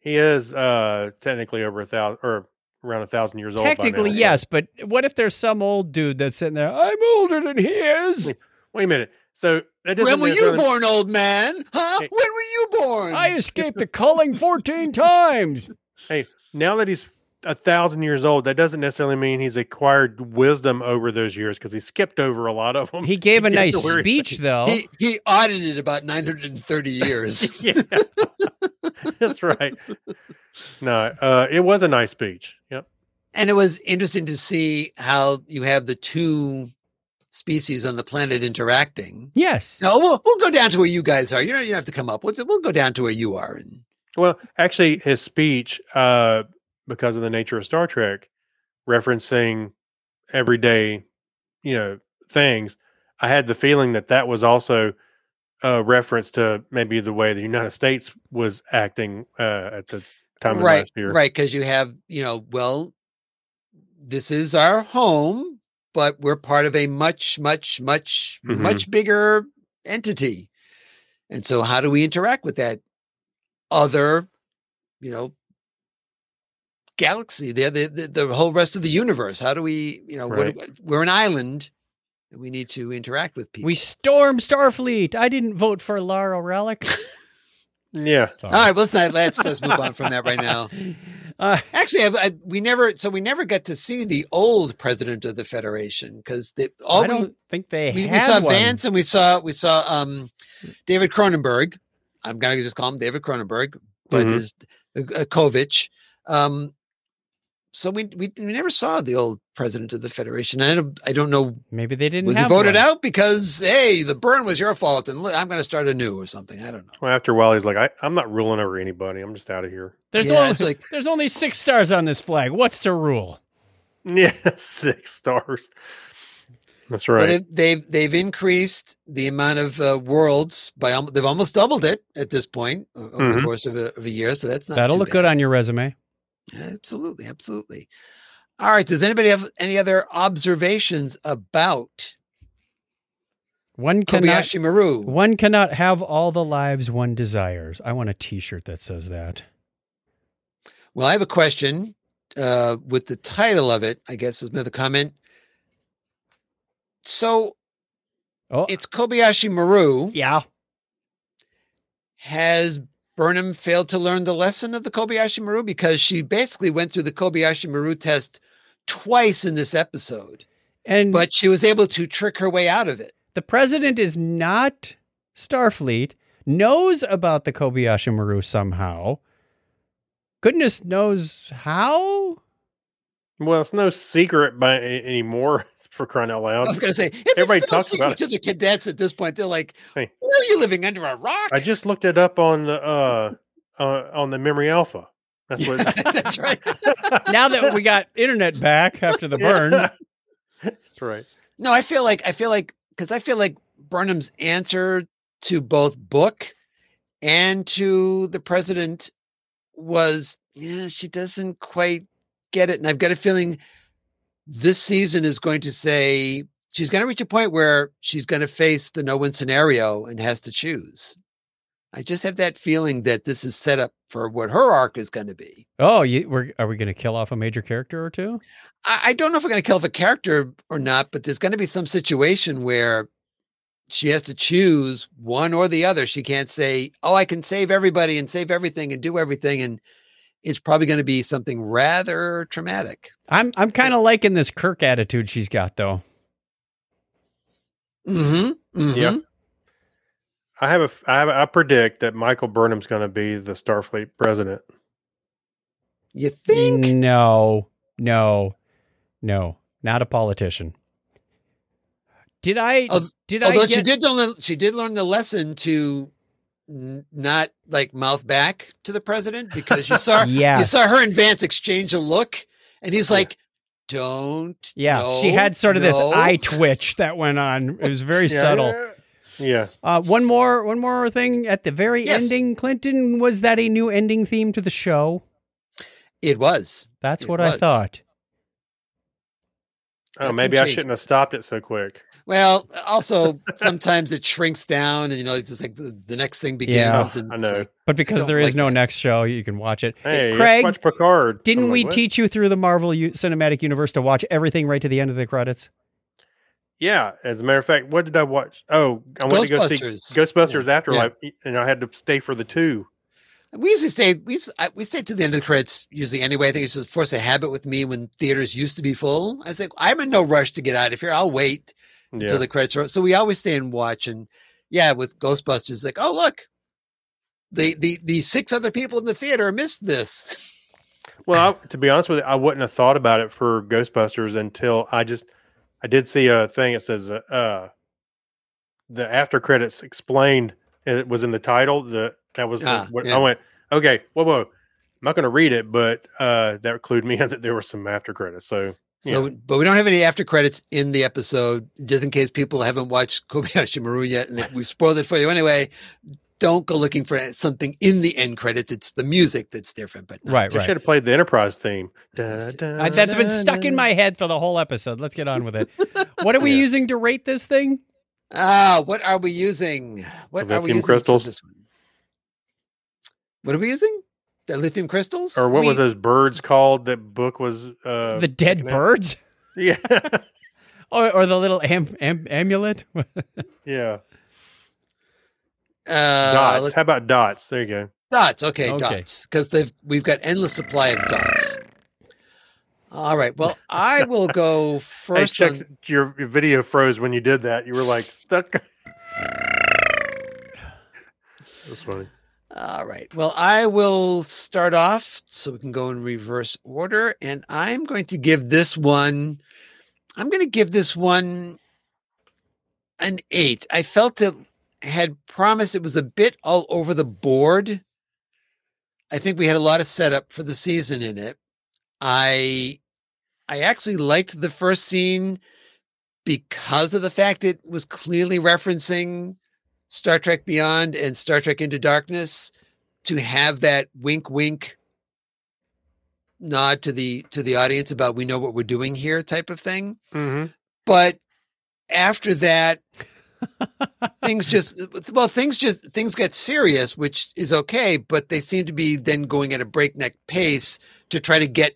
He is uh, technically over a thousand or around a thousand years old. by now, Technically, so- yes, but what if there's some old dude that's sitting there? I'm older than he is. Wait a minute. So that doesn't When were you born, old man? Huh? Hey. When were you born? I escaped the culling 14 times. Hey, now that he's a thousand years old, that doesn't necessarily mean he's acquired wisdom over those years because he skipped over a lot of them. He gave a to nice to where he's- speech, though. he, he audited about 930 years. yeah, that's right. No, uh, it was a nice speech. Yep. And it was interesting to see how you have the two species on the planet interacting. yes. No, we'll we'll go down to where you guys are. You don't you don't have to come up. We'll, we'll go down to where you are. And Well, actually, his speech, uh, because of the nature of Star Trek, referencing everyday, you know, things, I had the feeling that that was also a reference to maybe the way the United States was acting uh, at the time of right, last year. right, because you have you know, well, this is our home, but we're part of a much, much, much, Mhm. much bigger entity. And so, how do we interact with that other, you know, galaxy? The the the, the whole rest of the universe. How do we, you know, Right. what, we're an island. And We need to interact with people. We storm Starfleet. I didn't vote for Laira Rillak. Yeah. All right, well, let's not, let's let's move on from that right now. Uh, Actually, I, I, we never so we never got to see the old president of the Federation because all I we, don't think they we, had we saw one. Vance and we saw we saw um David Cronenberg. I'm gonna just call him David Cronenberg, but Mhm. his uh, Kovich. Um, so we, we we never saw the old president of the Federation. I don't I don't know Maybe they didn't was he voted one. out because hey the burn was your fault and I'm going to start anew or something. I don't know. Well, after a while, he's like, I, I'm not ruling over anybody. I'm just out of here. There's, Yeah, only, like- there's only six stars on this flag. What's the rule? Yeah, six stars. That's Well, right. they've, they've they've increased the amount of uh, worlds by almost, they've almost doubled it at this point over the Mhm. course of a, of a year. So that's not That'll too look good on your resume. Absolutely, absolutely. All right. Does anybody have any other observations about One cannot Kobayashi Maru? one cannot have all the lives one desires. I want a T-shirt that says that. Well, I have a question uh, with the title of it. I guess is another comment. So Oh, it's Kobayashi Maru. yeah. Has Burnham failed to learn the lesson of the Kobayashi Maru because she basically went through the Kobayashi Maru test twice in this episode, And but she was able to trick her way out of it. the president is not Starfleet. Knows about the Kobayashi Maru somehow. goodness knows how. Well, it's no secret by anymore for crying out loud. I was going to say, if Everybody it's still talks about secret to the cadets at this point, they're like, Hey. "What are you living under a rock?" I just looked it up on the uh, uh on the memory alpha. That's what. That's right. Now that we got internet back after the Yeah. burn, That's right. No, I feel like I feel like because I feel like Burnham's answer to both Book and to the president was, yeah, she doesn't quite get it, and I've got a feeling this season is going to say she's going to reach a point where she's going to face the no-win scenario and has to choose. I just have that feeling that this is set up for what her arc is going to be. oh, you, we're are we going to kill off a major character or two? I, I don't know if we're going to kill off a character or not, but there's going to be some situation where she has to choose one or the other. She can't say, "Oh, I can save everybody and save everything and do everything," and it's probably going to be something rather traumatic. I'm I'm kind of liking this Kirk attitude she's got though. Mm-hmm. Yeah. I have a. f- I have. a- I predict that Michael Burnham's going to be the Starfleet president. You think? No, no, no, not a politician. Did I? Al- did Although I she did learn, the, she did learn the lesson to n- not like mouth back to the president because you saw you saw her and Vance exchange a look, and he's like, "Don't." Yeah, she had sort of this eye twitch that went on. It was very subtle. Yeah. Uh, one more, one more thing at the very Yes. ending. Clinton, was that a new ending theme to the show? It was. That's It what I thought. Oh, That's maybe I shouldn't have stopped it so quick. Well, also sometimes it shrinks down, and you know, it's just like the, the next thing begins. Yeah. and I know. like, But because there is like no that. next show, you can watch it. Hey, Craig, watch Picard. didn't I'm we what? teach you through the Marvel U- Cinematic Universe to watch everything right to the end of the credits? Yeah, as a matter of fact, what did I watch? Oh, I went to go see Ghostbusters. Yeah, Afterlife, and I had to stay for the two. we usually stay. We used, to I, we stay to the end of the credits usually anyway. I think it's just force a habit with me when theaters used to be full. I was like, I'm in no rush to get out of here. I'll wait Yeah, until the credits are. So we always stay and watch. And yeah, with Ghostbusters, like, oh look, the the the six other people in the theater missed this. Well, I, to be honest with you, I wouldn't have thought about it for Ghostbusters until I just I did see a thing. It says uh, uh the after credits explained it was in the title. The that was Ah, what yeah. I went. Okay, whoa, whoa. I'm not going to read it, but uh that clued me in that there were some after credits. So So, but we don't have any after credits in the episode, just in case people haven't watched Kobayashi Maru yet, and we've spoiled it for you anyway. Don't go looking for something in the end credits. It's the music that's different, but not- Right, they right. should have played the Enterprise theme. Yes. Uh, that's been stuck in my head for the whole episode. Let's get on with it. What are we Yeah. using to rate this thing? Ah, what are we using? What are we using for crystals? this one? What are we using? The lithium crystals? Or what We- were those birds called? That book was uh the dead taken out? birds, Yeah, or, or the little am, am, amulet? yeah. Uh, dots. let's- How about dots? There you go. dots. Okay, Okay. dots. Because they've we've got endless supply of dots. All right. Well, I will go Hey, first. check on- your, your video froze when you did that. You were like stuck. That's funny. All right. Well, I will start off so we can go in reverse order. And I'm going to give this one, I'm going to give this one an eight. I felt it had promised it was a bit all over the board. I think we had a lot of setup for the season in it. I I actually liked the first scene because of the fact it was clearly referencing Star Trek Beyond and Star Trek Into Darkness to have that wink wink nod to the to the audience about we know what we're doing here type of thing. hmm But after that things just well things just things get serious which is okay but they seem to be then going at a breakneck pace to try to get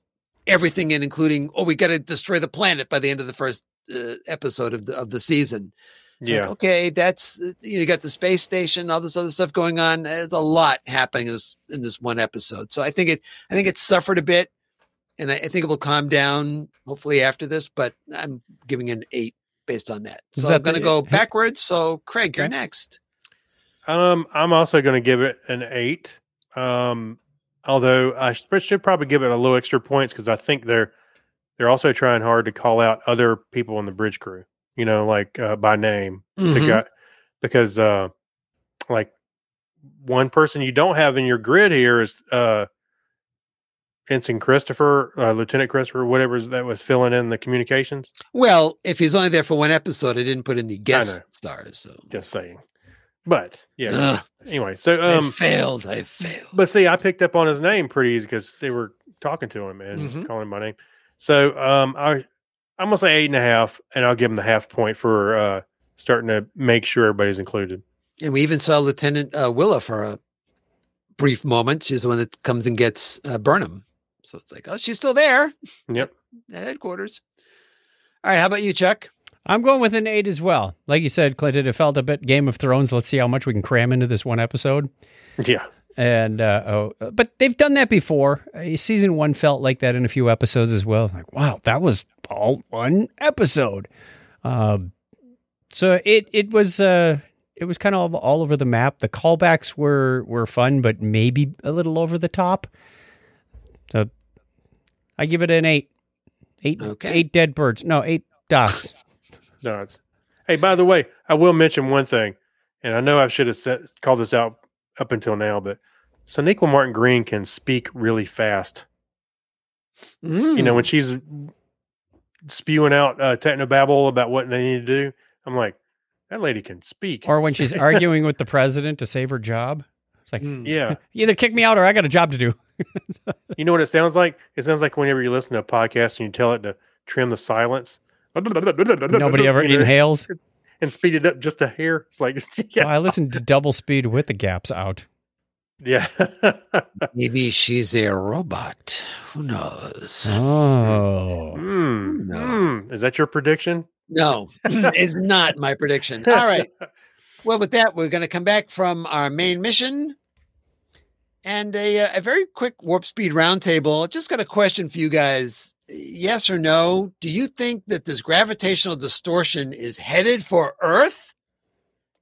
everything in including oh we got to destroy the planet by the end of the first uh, episode of the of the season Like, Yeah. okay, that's you, know, you got the space station, all this other stuff going on. There's a lot happening in this in this one episode. So I think it I think it suffered a bit, and I, I think it will calm down hopefully after this. But I'm giving an eight based on that. So that I'm going to go backwards. So Craig, you're Okay. next. Um, I'm also going to give it an eight. Um, Although I should probably give it a little extra points because I think they're they're also trying hard to call out other people in the bridge crew. You know, like uh, by name, the Mhm. guy, because uh, like one person you don't have in your grid here is uh, Ensign Christopher, uh, Lieutenant Christopher, whatever that was filling in the communications. Well, if he's only there for one episode, I didn't put in the guest stars. So Just saying. But yeah. Ugh, Anyway, so I um, failed. I failed. But see, I picked up on his name pretty easy because they were talking to him and Mhm. calling him by name. So um, I I'm gonna say eight and a half, and I'll give him the half point for uh, starting to make sure everybody's included. And we even saw Lieutenant uh, Willa for a brief moment. She's the one that comes and gets uh, Burnham. So it's like, oh, she's still there Yep. at headquarters. All right. How about you, Chuck? I'm going with an eight as well. Like you said, Clinton, it felt a bit Game of Thrones. Let's see how much we can cram into this one episode. Yeah. And uh, oh, but they've done that before. Uh, season one felt like that in a few episodes as well. Like, wow, that was all one episode. Um, so it it was uh, it was kind of all over the map. The callbacks were were fun, but maybe a little over the top. So I give it an eight. Eight, Okay. eight dead birds. No, eight dots. No, it's. Hey, by the way, I will mention one thing, and I know I should have said, called this out up until now, but Sonequa Martin Green can speak really fast. You know, Mm. when she's spewing out uh, technobabble about what they need to do, I'm like, that lady can speak. or when she's arguing with the president to save her job. It's like, Mm. yeah. either kick me out or I got a job to do. You know what it sounds like? It sounds like whenever you listen to a podcast and you tell it to trim the silence. Nobody ever you know, inhales. and speed it up just a hair. It's like, Oh, yeah, I listened to double speed with the gaps out. yeah. Maybe she's a robot. Who knows? Oh. Hmm, No. hmm. Is that your prediction? No, it's not my prediction. All right. Well, with that, we're going to come back from our main mission and a, uh, a very quick warp speed roundtable. Just got a question for you guys. Yes or no? Do you think that this gravitational distortion is headed for Earth?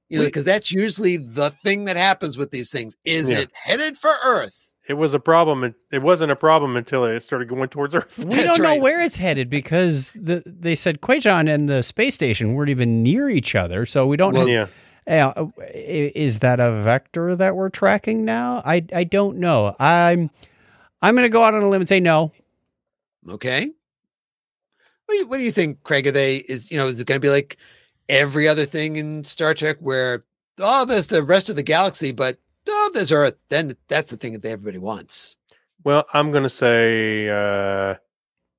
You know, because that's usually the thing that happens with these things. Is Yeah. it headed for Earth? It was a problem. and It wasn't a problem until it started going towards Earth. We That's don't know right. where it's headed because the, they said Kwejian and the space station weren't even near each other. So we don't Well, know. yeah. Yeah, uh, is that a vector that we're tracking now? I I don't know. I'm I'm going to go out on a limb and say no. Okay. What do you what do you think, Craig? Are they is you know, is it gonna be like every other thing in Star Trek where oh there's the rest of the galaxy, but oh there's Earth, then that's the thing that everybody wants. Well, I'm going to say uh,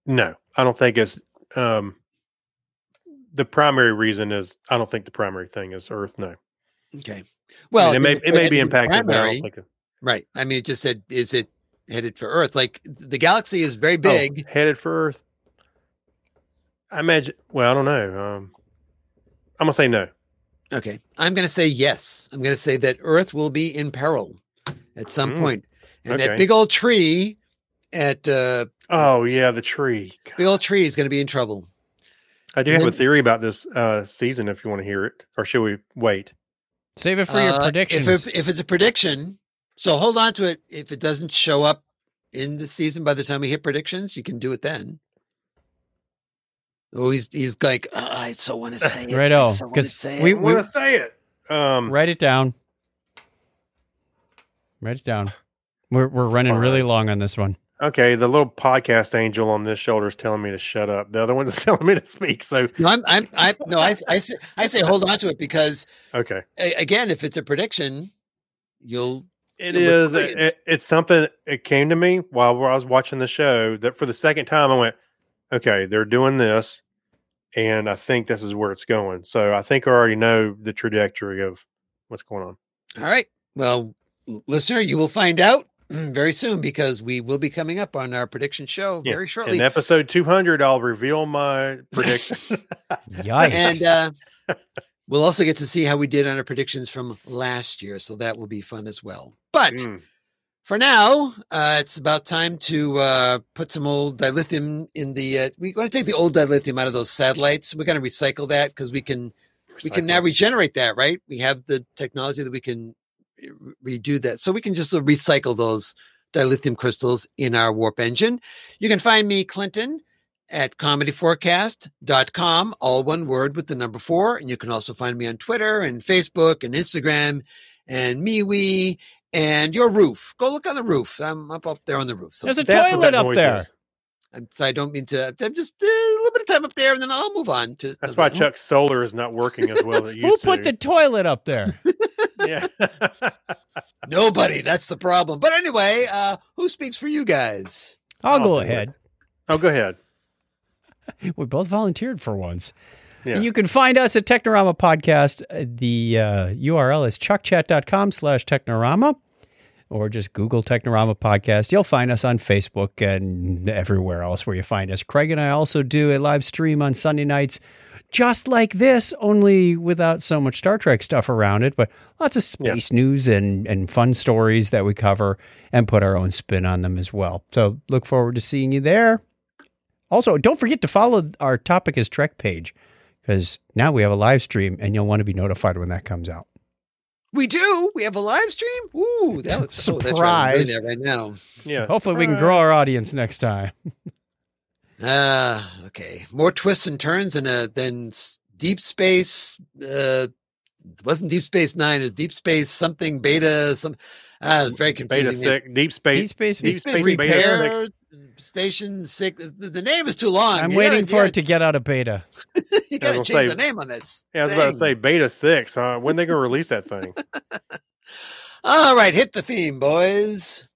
no. I don't think it's um, the primary reason is I don't think the primary thing is Earth. No. Okay. Well, Well, it may I it may be mean, impacted, but I it- right. I mean it just said is it headed for Earth? Like the galaxy is very oh, big. headed for Earth. I imagine. Well, I don't know. Um, I'm gonna say no. Okay. I'm gonna say yes. I'm gonna say that Earth will be in peril at some Mm, point. And that big old tree at uh Oh yeah, the tree. big old tree is gonna be in trouble. I do have a theory about this uh, season. If you want to hear it, or should we wait? Save it for your Uh, predictions. If, it, if it's a prediction, so hold on to it. If it doesn't show up in the season by the time we hit predictions, you can do it then. Oh, he's he's like, "Oh, I so want to say it. Right, oh, so want to 'cause say we- want to say it. Um, Write it down. Write it down. We're we're running really long on this one. Okay, the little podcast angel on this shoulder is telling me to shut up. The other one's telling me to speak. So No, I'm, I'm, I no, I, I say, I say hold on to it because okay, again, if it's a prediction, you'll it we're is. It, it's something. It came to me while I was watching the show that for the second time I went, okay, they're doing this, and I think this is where it's going. So I think I already know the trajectory of what's going on. All right. Well, listener, you will find out very soon because we will be coming up on our prediction show Yeah, very shortly. In episode 200, I'll reveal my prediction. Yikes. and uh, we'll also get to see how we did on our predictions from last year. So that will be fun as well. But Mm. for now, uh, it's about time to uh, put some old dilithium in the. Uh, we want to take the old dilithium out of those satellites. We're going to recycle that because we can we can now regenerate that, right? We have the technology that we can re- redo that. So we can just uh, recycle those dilithium crystals in our warp engine. You can find me, Clinton, at comedy4cast.com, all one word with the number four. And you can also find me on Twitter and Facebook and Instagram and MeWe and your roof. Go look on the roof. I'm up up there on the roof. So There's a toilet up there. is. I'm, so I don't mean to. I'm just uh, a little bit of time up there, and then I'll move on to. That's why Chuck's solar is not working as well as it Who used put the toilet up there? yeah. Nobody. That's the problem. But anyway, uh, who speaks for you guys? I'll I'll go do it. ahead. oh, go ahead. We both volunteered for once. Yeah. You can find us at Technorama Podcast. Uh, The uh, URL is chuckchat.com slash Technorama or just Google Technorama Podcast. You'll find us on Facebook and everywhere else where you find us. Craig and I also do a live stream on Sunday nights just like this, only without so much Star Trek stuff around it, but lots of Yeah. space news and, and fun stories that we cover and put our own spin on them as well. So look forward to seeing you there. Also, don't forget to follow our Topic is Trek page because now we have a live stream and you'll want to be notified when that comes out. We do. We have a live stream. Ooh, that looks oh, that's right. I'm doing Surprise. that right now. Yeah. Hopefully, we can grow our audience next time. Ah, okay. More twists and turns than uh, than Deep Space. Uh, it wasn't Deep Space Nine. It was Deep Space something Beta. Some. Ah, it's very confusing. Beta six, deep space, Deep Space, Deep Deep Space Space Beta Repair six. Station Six. Uh, the, the name is too long. I'm You waiting gotta- for you it to get out of beta. You got to change say- the name on this. Yeah, I was about to say Beta six. Huh? When they gonna release that thing? All right, hit the theme, boys.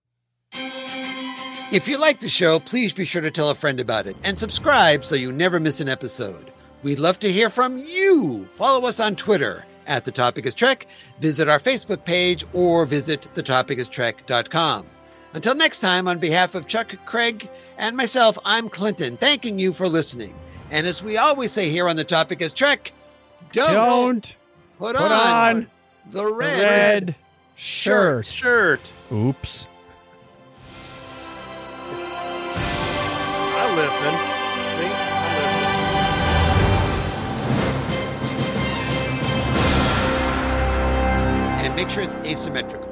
If you like the show, please be sure to tell a friend about it and subscribe so you never miss an episode. We'd love to hear from you. Follow us on Twitter at The Topic is Trek, visit our Facebook page, or visit thetopicistrek.com. Until next time, on behalf of Chuck, Craig, and myself, I'm Clinton, thanking you for listening. And as we always say here on The Topic is Trek, don't, Don't put, put on, on the the red, red shirt. Shirt. Oops. I listen. See? I listen. and make sure it's asymmetrical.